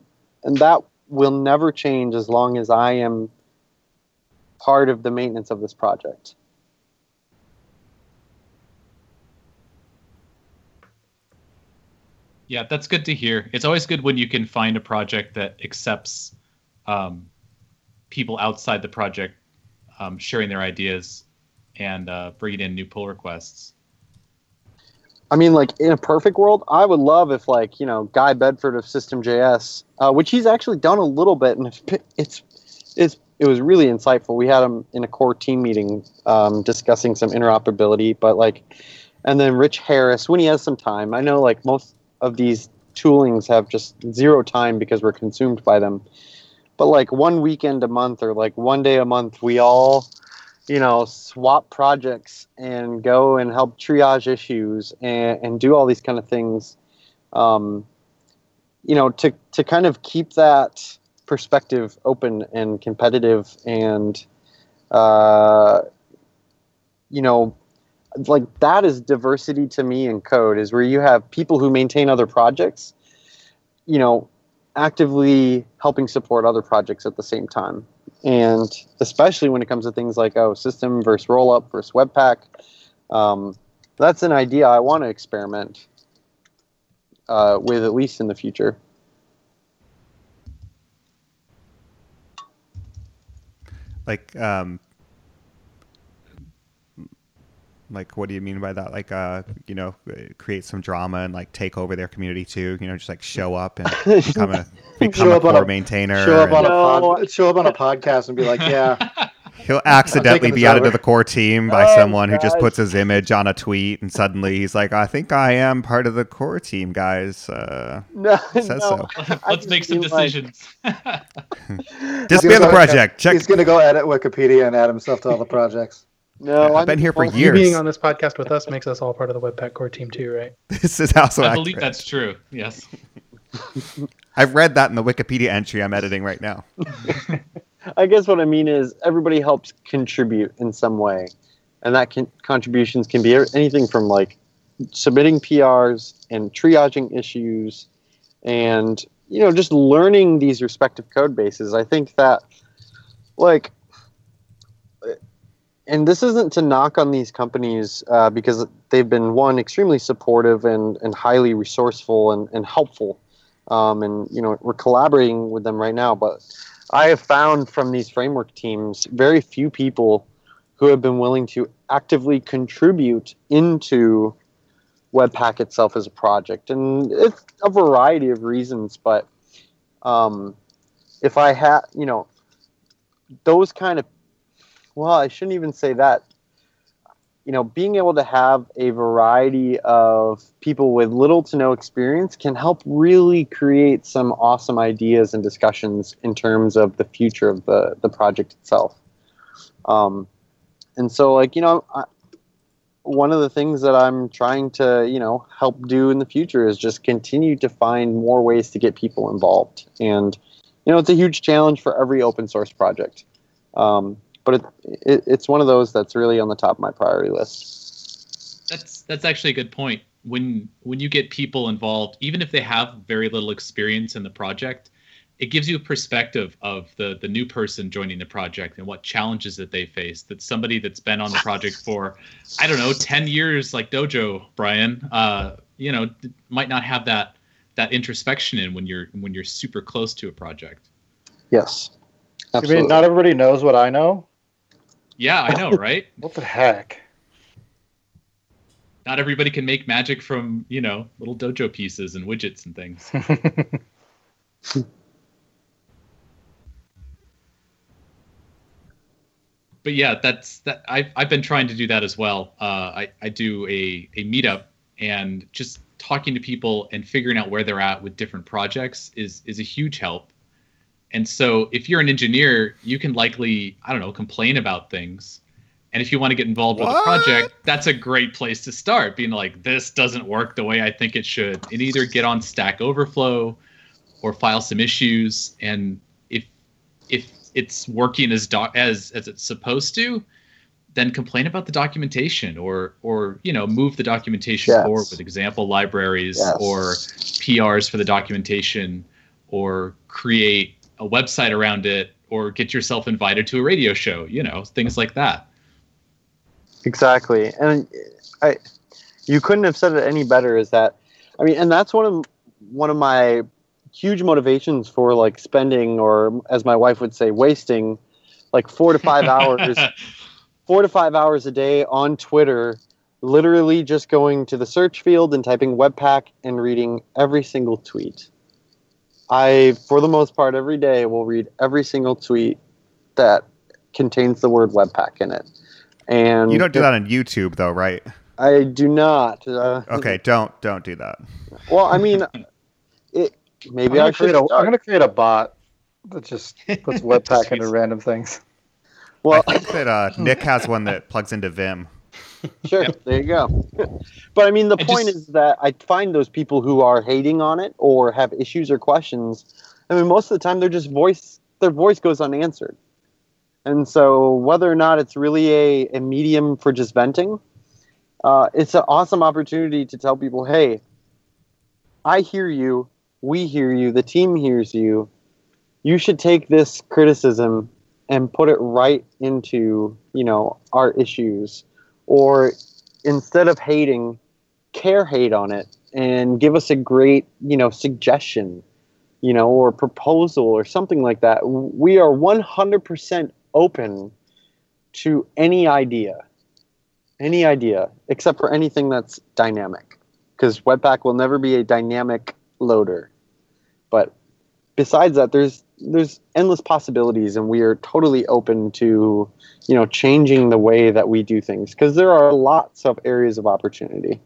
and that will never change as long as I am part of the maintenance of this project. Yeah, that's good to hear. It's always good when you can find a project that accepts um, people outside the project um, sharing their ideas and uh, bringing in new pull requests. I mean, like in a perfect world, I would love if, like, you know, Guy Bedford of System.js, uh, which he's actually done a little bit, and (laughs) it's it's it was really insightful. We had him in a core team meeting um, discussing some interoperability, but like, and then Rich Harris when he has some time. I know like most of these toolings have just zero time because we're consumed by them, but like one weekend a month or like one day a month, we all you know, swap projects and go and help triage issues and, and do all these kind of things. Um, you know, to, to kind of keep that perspective open and competitive and, uh, you know, like that is diversity to me in code is where you have people who maintain other projects, you know, actively helping support other projects at the same time and especially when it comes to things like oh system versus rollup versus webpack um, that's an idea i want to experiment uh, with at least in the future. Like um like what do you mean by that like uh you know create some drama and like take over their community too you know just like show up and (laughs) become a become Show a up on core a- maintainer Show up on a pod, show up on a podcast and be like, yeah, (laughs) he'll accidentally be added over. to the core team by Oh, someone who just puts his image on a tweet and suddenly he's like i think i am part of the core team guys uh no, says no. so (laughs) Let's make some decisions. like- decisions. disband the project check he's gonna go edit Wikipedia and add himself to all the projects. No i've I'm- been here for years being on this podcast with us makes us all part of the Webpack core team too, right? (laughs) this is also I believe accurate. that's true. Yes. (laughs) i've read that in the wikipedia entry i'm editing right now (laughs) I guess what I mean is everybody helps contribute in some way, and that can, contributions can be anything from like submitting PRs and triaging issues, and you know just learning these respective code bases. I think that like, and this isn't to knock on these companies uh, because they've been one extremely supportive and and highly resourceful and and helpful, um, and you know we're collaborating with them right now, but. I have found from these framework teams very few people who have been willing to actively contribute into Webpack itself as a project, and it's a variety of reasons. But um, if I had, you know, those kind of, well, I shouldn't even say that. you know, being able to have a variety of people with little to no experience can help really create some awesome ideas and discussions in terms of the future of the, the project itself. Um, and so, like, you know, I, one of the things that I'm trying to, you know, help do in the future is just continue to find more ways to get people involved. And, you know, it's a huge challenge for every open source project. Um, but it, it, it's one of those that's really on the top of my priority list. That's that's actually a good point. When when you get people involved, even if they have very little experience in the project, it gives you a perspective of the the new person joining the project and what challenges that they face. That somebody that's been on the project for, I don't know, ten years, like Dojo Brian, uh, you know, might not have that that introspection in when you're when you're super close to a project. Yes. You mean not everybody knows what I know? Yeah, I know, right? (laughs) what the heck? Not everybody can make magic from, you know, little dojo pieces and widgets and things. (laughs) but yeah, that's that. I've I've been trying to do that as well. Uh, I I do a a meetup and just talking to people and figuring out where they're at with different projects is is a huge help. And so if you're an engineer, you can likely I don't know complain about things. And if you want to get involved with a project, that's a great place to start. Being like, this doesn't work the way I think it should, and either get on Stack Overflow or file some issues. And if if it's working as as as it's supposed to, then complain about the documentation or or you know move the documentation Yes. forward with example libraries Yes. or PRs for the documentation or create a website around it or get yourself invited to a radio show, you know, things like that. Exactly, and I, you couldn't have said it any better. Is that, I mean, and that's one of one of my huge motivations for like spending, or as my wife would say, wasting, like four to five hours, (laughs) four to five hours a day on Twitter, literally just going to the search field and typing Webpack and reading every single tweet. I, for the most part, every day will read every single tweet that contains the word Webpack in it. And You don't do that on YouTube though, right? I do not. Uh, Okay, (laughs) don't don't do that. Well, I mean, (laughs) it, maybe I'm I gonna, should. create a, I'm gonna create a bot that just puts (laughs) Webpack into random things. Well, I think that uh, Nick has one that plugs into Vim. (laughs) sure. There you go. (laughs) but I mean, the I point just- is that I find those people who are hating on it or have issues or questions. I mean, most of the time they're just voice. Their voice goes unanswered. And so, whether or not it's really a, a medium for just venting, uh, it's an awesome opportunity to tell people, hey, I hear you. We hear you. The team hears you. You should take this criticism and put it right into, you know, our issues. Or instead of hating, care hate on it and give us a great, you know, suggestion, you know, or proposal or something like that. We are 100% open to any idea, any idea, except for anything that's dynamic, because Webpack will never be a dynamic loader. But besides that, there's there's endless possibilities, and we are totally open to you know changing the way that we do things because there are lots of areas of opportunity.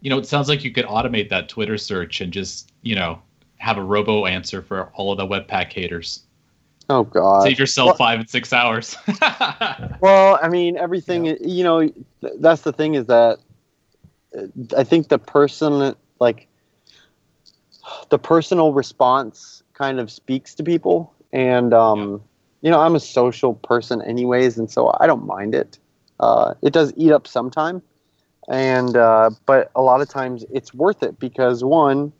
You know, it sounds like you could automate that Twitter search and just, you know, have a robo answer for all of the Webpack haters. Oh God. Save yourself well- five and six hours. (laughs) Well, I mean, everything. You know, th- that's the thing is that uh, I think the person, like, the personal response, kind of speaks to people, and um, you know, I'm a social person, anyways, and so I don't mind it. Uh, it does eat up some time, and uh, but a lot of times it's worth it because one,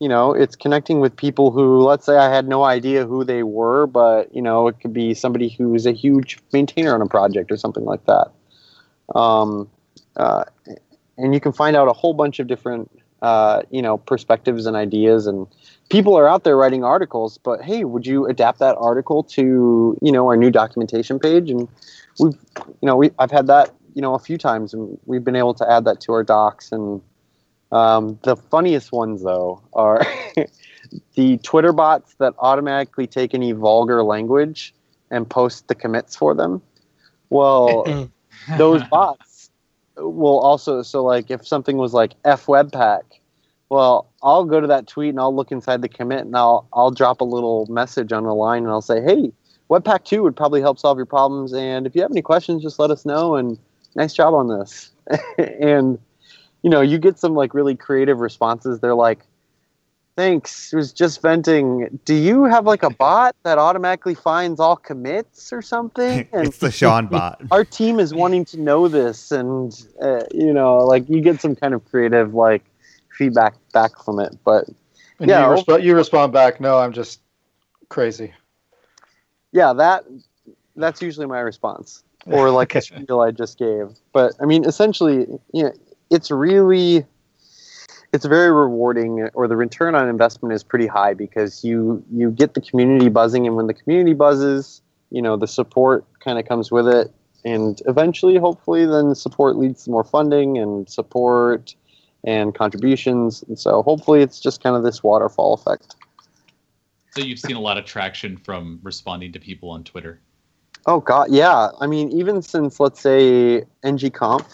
you know, it's connecting with people who, let's say, I had no idea who they were, but you know, it could be somebody who's a huge maintainer on a project or something like that. Um, uh, and you can find out a whole bunch of different, uh, you know, perspectives and ideas. And people are out there writing articles, but hey, would you adapt that article to, you know, our new documentation page? And we've, you know, we I've had that, you know, a few times, and we've been able to add that to our docs and. Um, the funniest ones, though, are (laughs) the Twitter bots that automatically take any vulgar language and post the commits for them. Well, (laughs) those bots will also so like if something was like f webpack well i'll go to that tweet and i'll look inside the commit and i'll i'll drop a little message on the line and i'll say hey webpack 2 would probably help solve your problems and if you have any questions just let us know and nice job on this. (laughs) And you know you get some like really creative responses. They're like thanks It was just venting do you have like a bot that automatically finds all commits or something (laughs) and it's the Sean bot. (laughs) our team is wanting to know this and uh, you know like you get some kind of creative like feedback back from it but And Yeah, you, resp- you respond back, no, I'm just crazy. yeah that that's usually my response or like a (laughs) spiel i just gave but i mean essentially you know it's really it's very rewarding or the return on investment is pretty high because you you get the community buzzing and when the community buzzes you know the support kind of comes with it and eventually hopefully then support leads to more funding and support and contributions and so hopefully it's just kind of this waterfall effect So you've seen a lot of traction from responding to people on Twitter. Oh god, yeah. I mean, even since let's say ngconf,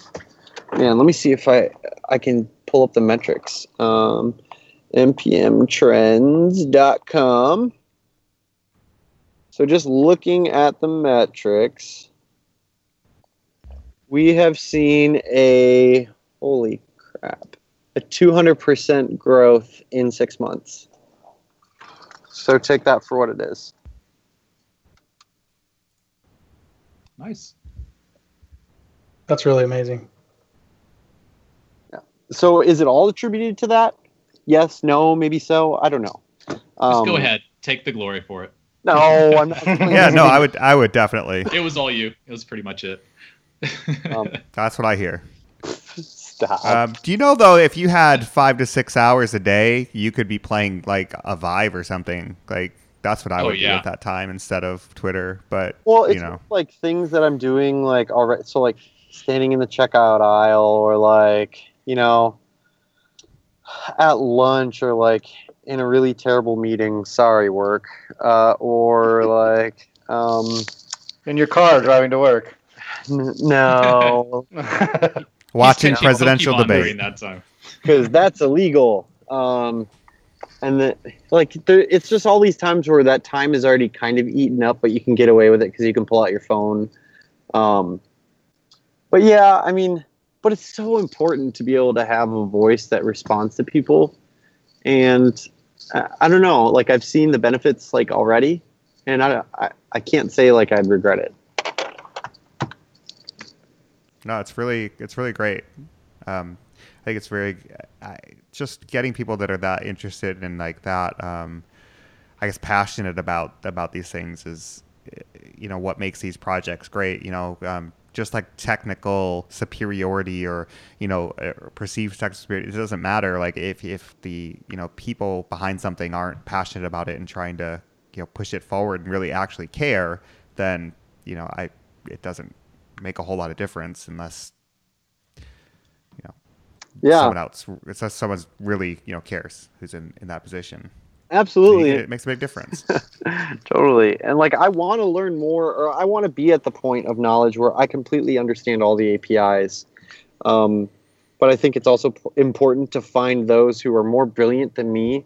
man. Let me see if I I can pull up the metrics. Um, npmtrends.com. So just looking at the metrics, we have seen a holy crap, a two hundred percent growth in six months. So take that for what it is. Nice. That's really amazing. So is it all attributed to that? Yes, no, maybe so. I don't know. Just Um, go ahead. Take the glory for it. No, I'm (laughs) not. yeah, no, I would I would definitely. It was all you. It was pretty much it. (laughs) Um, That's what I hear. Stop. Um, do you know though, if you had five to six hours a day, you could be playing like a Vive or something. Like that's what I Oh, would do at that time instead of Twitter. But well, it's you know, like things that I'm doing, like already. So like standing in the checkout aisle, or like you know, at lunch, or like in a really terrible meeting. Sorry, work. Uh, or (laughs) like, um, In your car driving to work. n- no, (laughs) watching presidential Pokemon debate. during that time. because that's illegal. Um, and the, like, there, it's just all these times where that time is already kind of eaten up, but you can get away with it because you can pull out your phone. Um, but yeah, I mean, but it's so important to be able to have a voice that responds to people, and I, I don't know, like I've seen the benefits like already, and I, I I can't say like I'd regret it. No, it's really it's really great. Um, I think it's very I, just getting people that are that interested in like that. Um, I guess passionate about about these things is you know what makes these projects great. You know, um, just like technical superiority or you know uh, perceived technical superiority, it doesn't matter. Like if if the you know people behind something aren't passionate about it and trying to you know push it forward and really actually care, then you know I it doesn't make a whole lot of difference unless you know Yeah, someone else it's just someone's really you know cares who's in in that position absolutely. it makes a big difference. (laughs) Totally. And like i want to learn more or i want to be at the point of knowledge where i completely understand all the apis um, but i think it's also p- important to find those who are more brilliant than me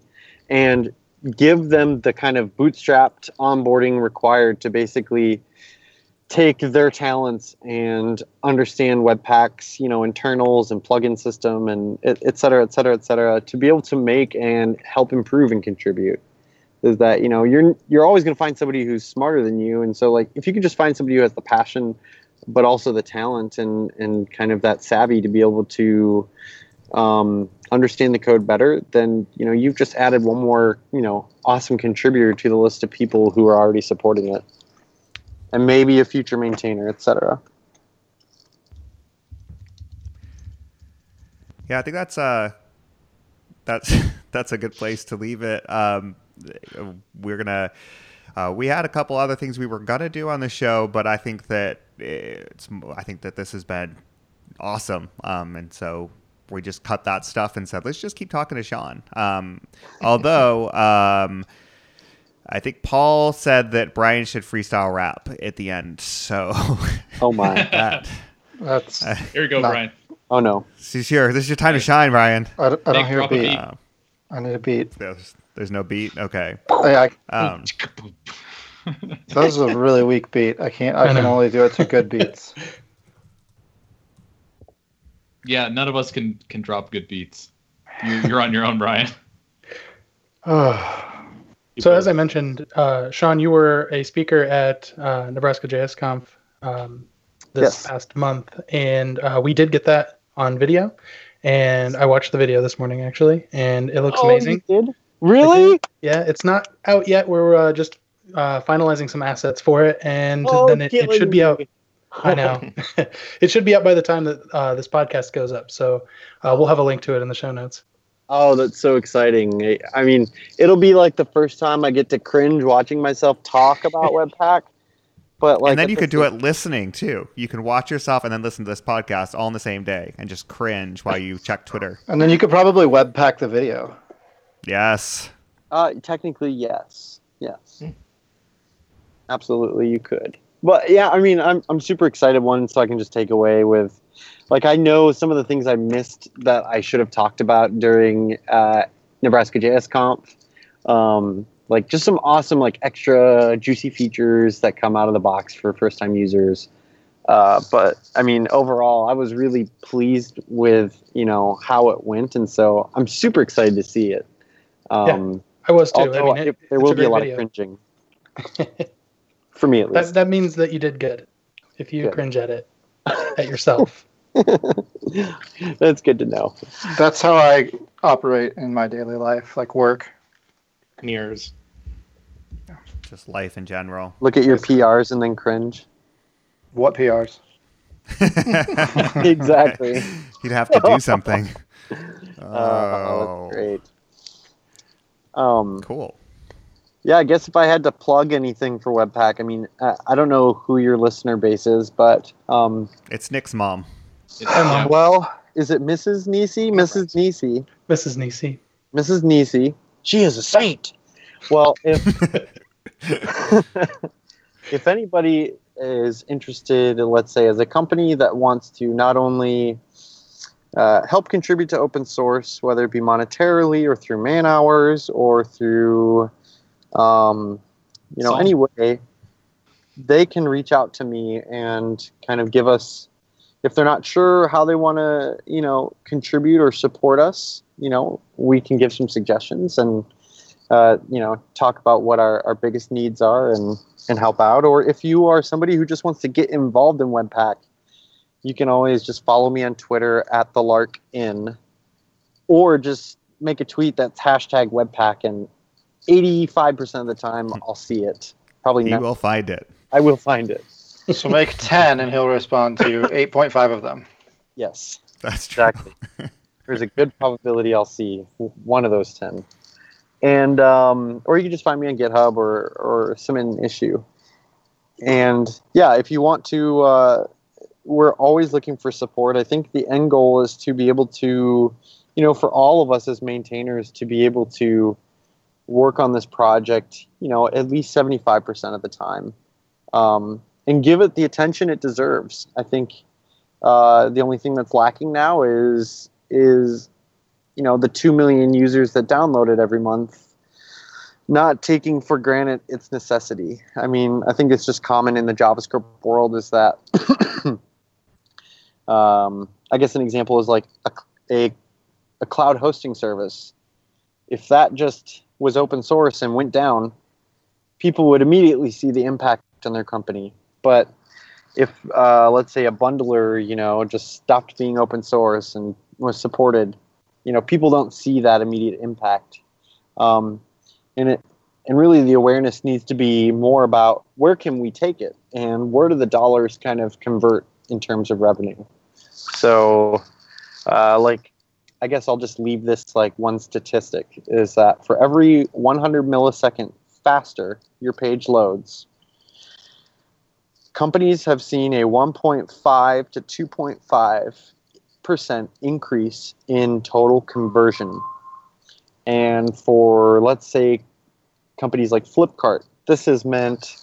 and give them the kind of bootstrapped onboarding required to basically take their talents and understand webpack's you know internals and plugin system and et, et cetera et cetera et cetera to be able to make and help improve and contribute. Is that you know you're you're always going to find somebody who's smarter than you. And so like if you can just find somebody who has the passion but also the talent and and kind of that savvy to be able to um, understand the code better then you know you've just added one more you know awesome contributor to the list of people who are already supporting it and maybe a future maintainer etc yeah i think that's uh that's (laughs) that's a good place to leave it. Um we're gonna uh, we had a couple other things we were gonna do on the show but i think that it's i think that this has been awesome. Um and so we just cut that stuff and said let's just keep talking to sean. Um (laughs) although um I think Paul said that Brian should freestyle rap at the end. So (laughs) oh my (laughs) that That's I Here we go, No. Brian. Oh no. This here. this is your time to shine, Ryan. don't, I don't Nick, hear a drop a beat. beat. Uh, I need a beat. there's, there's no beat. Okay. I, I, Um, (laughs) that was a really weak beat. I can't. I, I can know. only do it to good beats. Yeah, none of us can can drop good beats. You're, you're on your own, Brian. (sighs) (sighs) so as I mentioned, uh, Sean, you were a speaker at uh, Nebraska JS Conf um, this Yes. past month, and uh, we did get that on video. And I watched the video this morning actually, and it looks amazing. Oh, you did? Really? Yeah, it's not out yet. We're uh, just uh, finalizing some assets for it, and Oh, then it, it should be out. I know. (laughs) it should be up by the time that uh, this podcast goes up. So uh, we'll have a link to it in the show notes. Oh, that's so exciting. I mean, it'll be like the first time I get to cringe watching myself talk about (laughs) Webpack. But like and then you could do it listening too. You can watch yourself and then listen to this podcast all in the same day and just cringe while you check Twitter. (laughs) And then you could probably webpack the video. Yes. Uh, technically, yes, yes, absolutely, you could. But yeah, I mean, I'm I'm super excited. One, so I can just take away with, like, I know some of the things I missed that I should have talked about during uh, Nebraska JS Conf. Um, like just some awesome, like extra juicy features that come out of the box for first time users. Uh, but I mean, overall, I was really pleased with you know how it went, and so I'm super excited to see it. Um, I was too. I mean, it, it- there will a be a lot video. of cringing. (laughs) For me, at That that means that you did good. If you Good. cringe at it (laughs) at yourself. (laughs) That's good to know. That's how I operate in my daily life, like work. Mirrors. Just life in general. Look at your PRs and then cringe. What PRs? (laughs) Exactly. (laughs) You'd have to do something. Oh, Oh, great. Um, cool. yeah, I guess if I had to plug anything for Webpack, I mean, I, I don't know who your listener base is, but um, It's Nick's mom. It's, yeah, well, is it Mrs. Nisi? Mrs. Nisi. Mrs. Nisi. Mrs. Nisi. She is a saint. Well, (laughs) if (laughs) if anybody is interested, let's say, as a company that wants to not only uh, help contribute to open source, whether it be monetarily or through man hours or through, um, you know, Song. any way, they can reach out to me and kind of give us, if they're not sure how they want to, you know, contribute or support us, you know, we can give some suggestions and, uh, you know, talk about what our, our biggest needs are and, and help out. Or if you are somebody who just wants to get involved in Webpack, you can always just follow me on Twitter at the Lark In, or just make a tweet that's hashtag Webpack, and 85% of the time I'll see it. Probably not. will find it. I will find it. So make 10 and he'll respond to 8.5 of them. Yes, That's true. exactly. (laughs) There's a good probability I'll see one of those 10. And um, or you can just find me on GitHub or or submit an issue. And yeah, if you want to, uh, we're always looking for support. I think the end goal is to be able to, you know, for all of us as maintainers to be able to work on this project, you know, at least 75% of the time um, and give it the attention it deserves. I think uh, the only thing that's lacking now is is you know the two million users that download it every month not taking for granted its necessity. I mean i think it's just common in the javascript world is that (coughs) um, i guess an example is like a, a, a cloud hosting service. If that just was open source and went down people would immediately see the impact on their company but if uh, let's say a bundler you know just stopped being open source and was supported you know people don't see that immediate impact. Um, and it and really the awareness needs to be more about where can we take it and where do the dollars kind of convert in terms of revenue. So uh, like i guess i'll just leave this like one statistic is that for every 100 millisecond faster your page loads companies have seen a 1.5 to 2.5 percent increase in total conversion. And for let's say companies like Flipkart, this has meant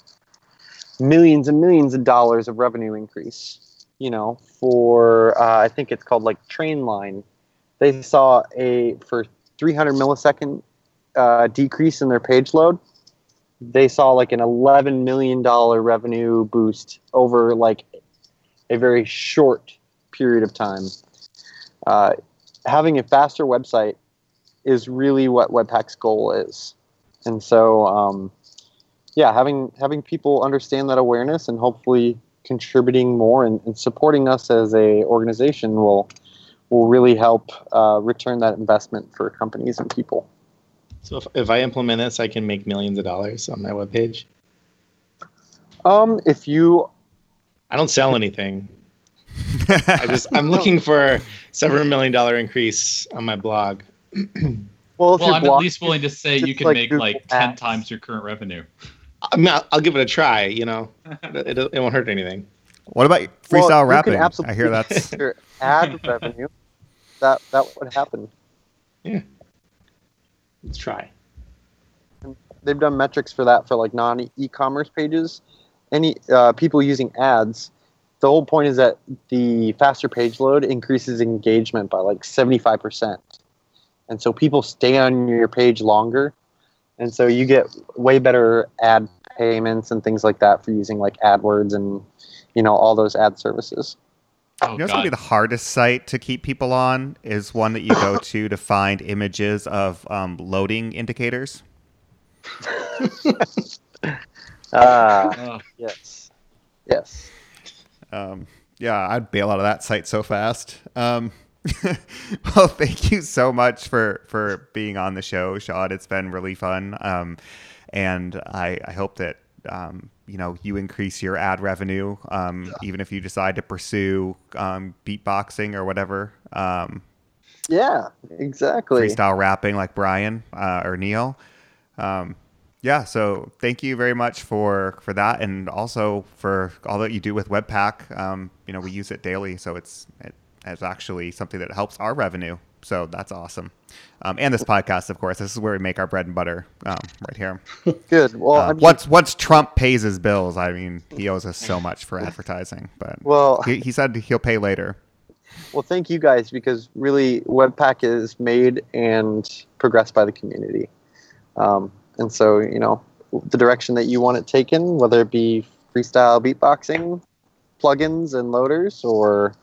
millions and millions of dollars of revenue increase. you know, for uh, I think it's called like Trainline, they saw a for 300 millisecond uh, decrease in their page load. They saw like an 11 million dollar revenue boost over like a very short period of time. Uh, having a faster website is really what Webpack's goal is, and so um, yeah, having having people understand that awareness and hopefully contributing more and, and supporting us as a organization will will really help uh, return that investment for companies and people. So if, if I implement this, I can make millions of dollars on my webpage. Um, if you, I don't sell anything. (laughs) I just I'm looking for several million dollar increase on my blog. (clears throat) well, if Well, I'm at least willing to say you can like make Google like ten times your current revenue. I mean, I'll, I'll give it a try. You know, it, (laughs) it, it won't hurt anything. what about freestyle you can rapping? I hear that's (laughs) your ad revenue. That that would happen. Let's try. they've done metrics for that for like non e-commerce pages. Any uh, people using ads the whole point is that the faster page load increases engagement by like 75% and so people stay on your page longer. And so you get way better ad payments and things like that for using like adwords and you know all those ad services Oh You know, what's gonna be the hardest site to keep people on is one that you go (laughs) to to find images of um, loading indicators. (laughs) ah Uh, yes yes Um, yeah, I'd bail out of that site so fast. Um, (laughs) well, thank you so much for for being on the show, Sean. It's been really fun, um, and I, I hope that um, you know you increase your ad revenue, um, even if you decide to pursue um, beatboxing or whatever. Um, yeah exactly freestyle rapping like Brian uh, or Neil. Um, yeah, so thank you very much for for that, and also for all that you do with Webpack. Um, you know, we use it daily, so it's it, it's actually something that helps our revenue. So that's awesome. Um, and this podcast, of course, this is where we make our bread and butter, um, right here. (laughs) good well Uh, I mean, once once Trump pays his bills, I mean, he owes us so much for (laughs) advertising, but well he, he said he'll pay later. Well, thank you guys because really Webpack is made and progressed by the community. Um, and so, you know, the direction that you want it taken, whether it be freestyle beatboxing, plugins and loaders, or,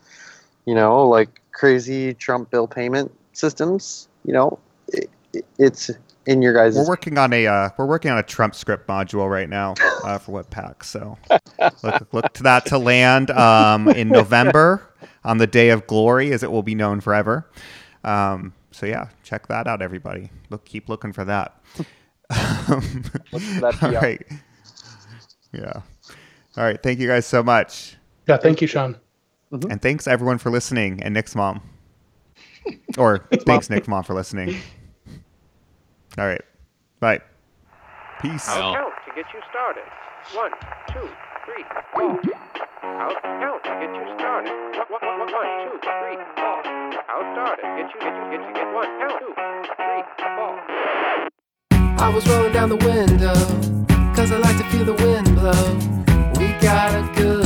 you know, like crazy Trump bill payment systems, you know, it, it- it's in your guys' We're working on a uh, we're working on a Trump script module right now uh, for Webpack. So (laughs) look look to that to land um, in November on the day of glory, as it will be known forever. Um, so yeah, check that out, everybody. Look, keep looking for that. Um, Look for that (laughs) all Yeah. All right. Thank you guys so much, Yeah, thank you, Sean. Mm-hmm. and thanks everyone for listening, and Nick's mom, (laughs) or thanks Nick's mom for listening. (laughs) All right. Bye. Peace. Well. Count to get you started. One, two, three, four. Out count to get you started. One, one, one, one, two, three, four. Out started. Get you, get you, get you, get one. Count two, three, four. I was rolling down the window, cause I like to feel the wind blow. We got a good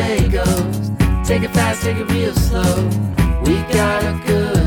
day goes. Take it fast, take it real slow. We got a good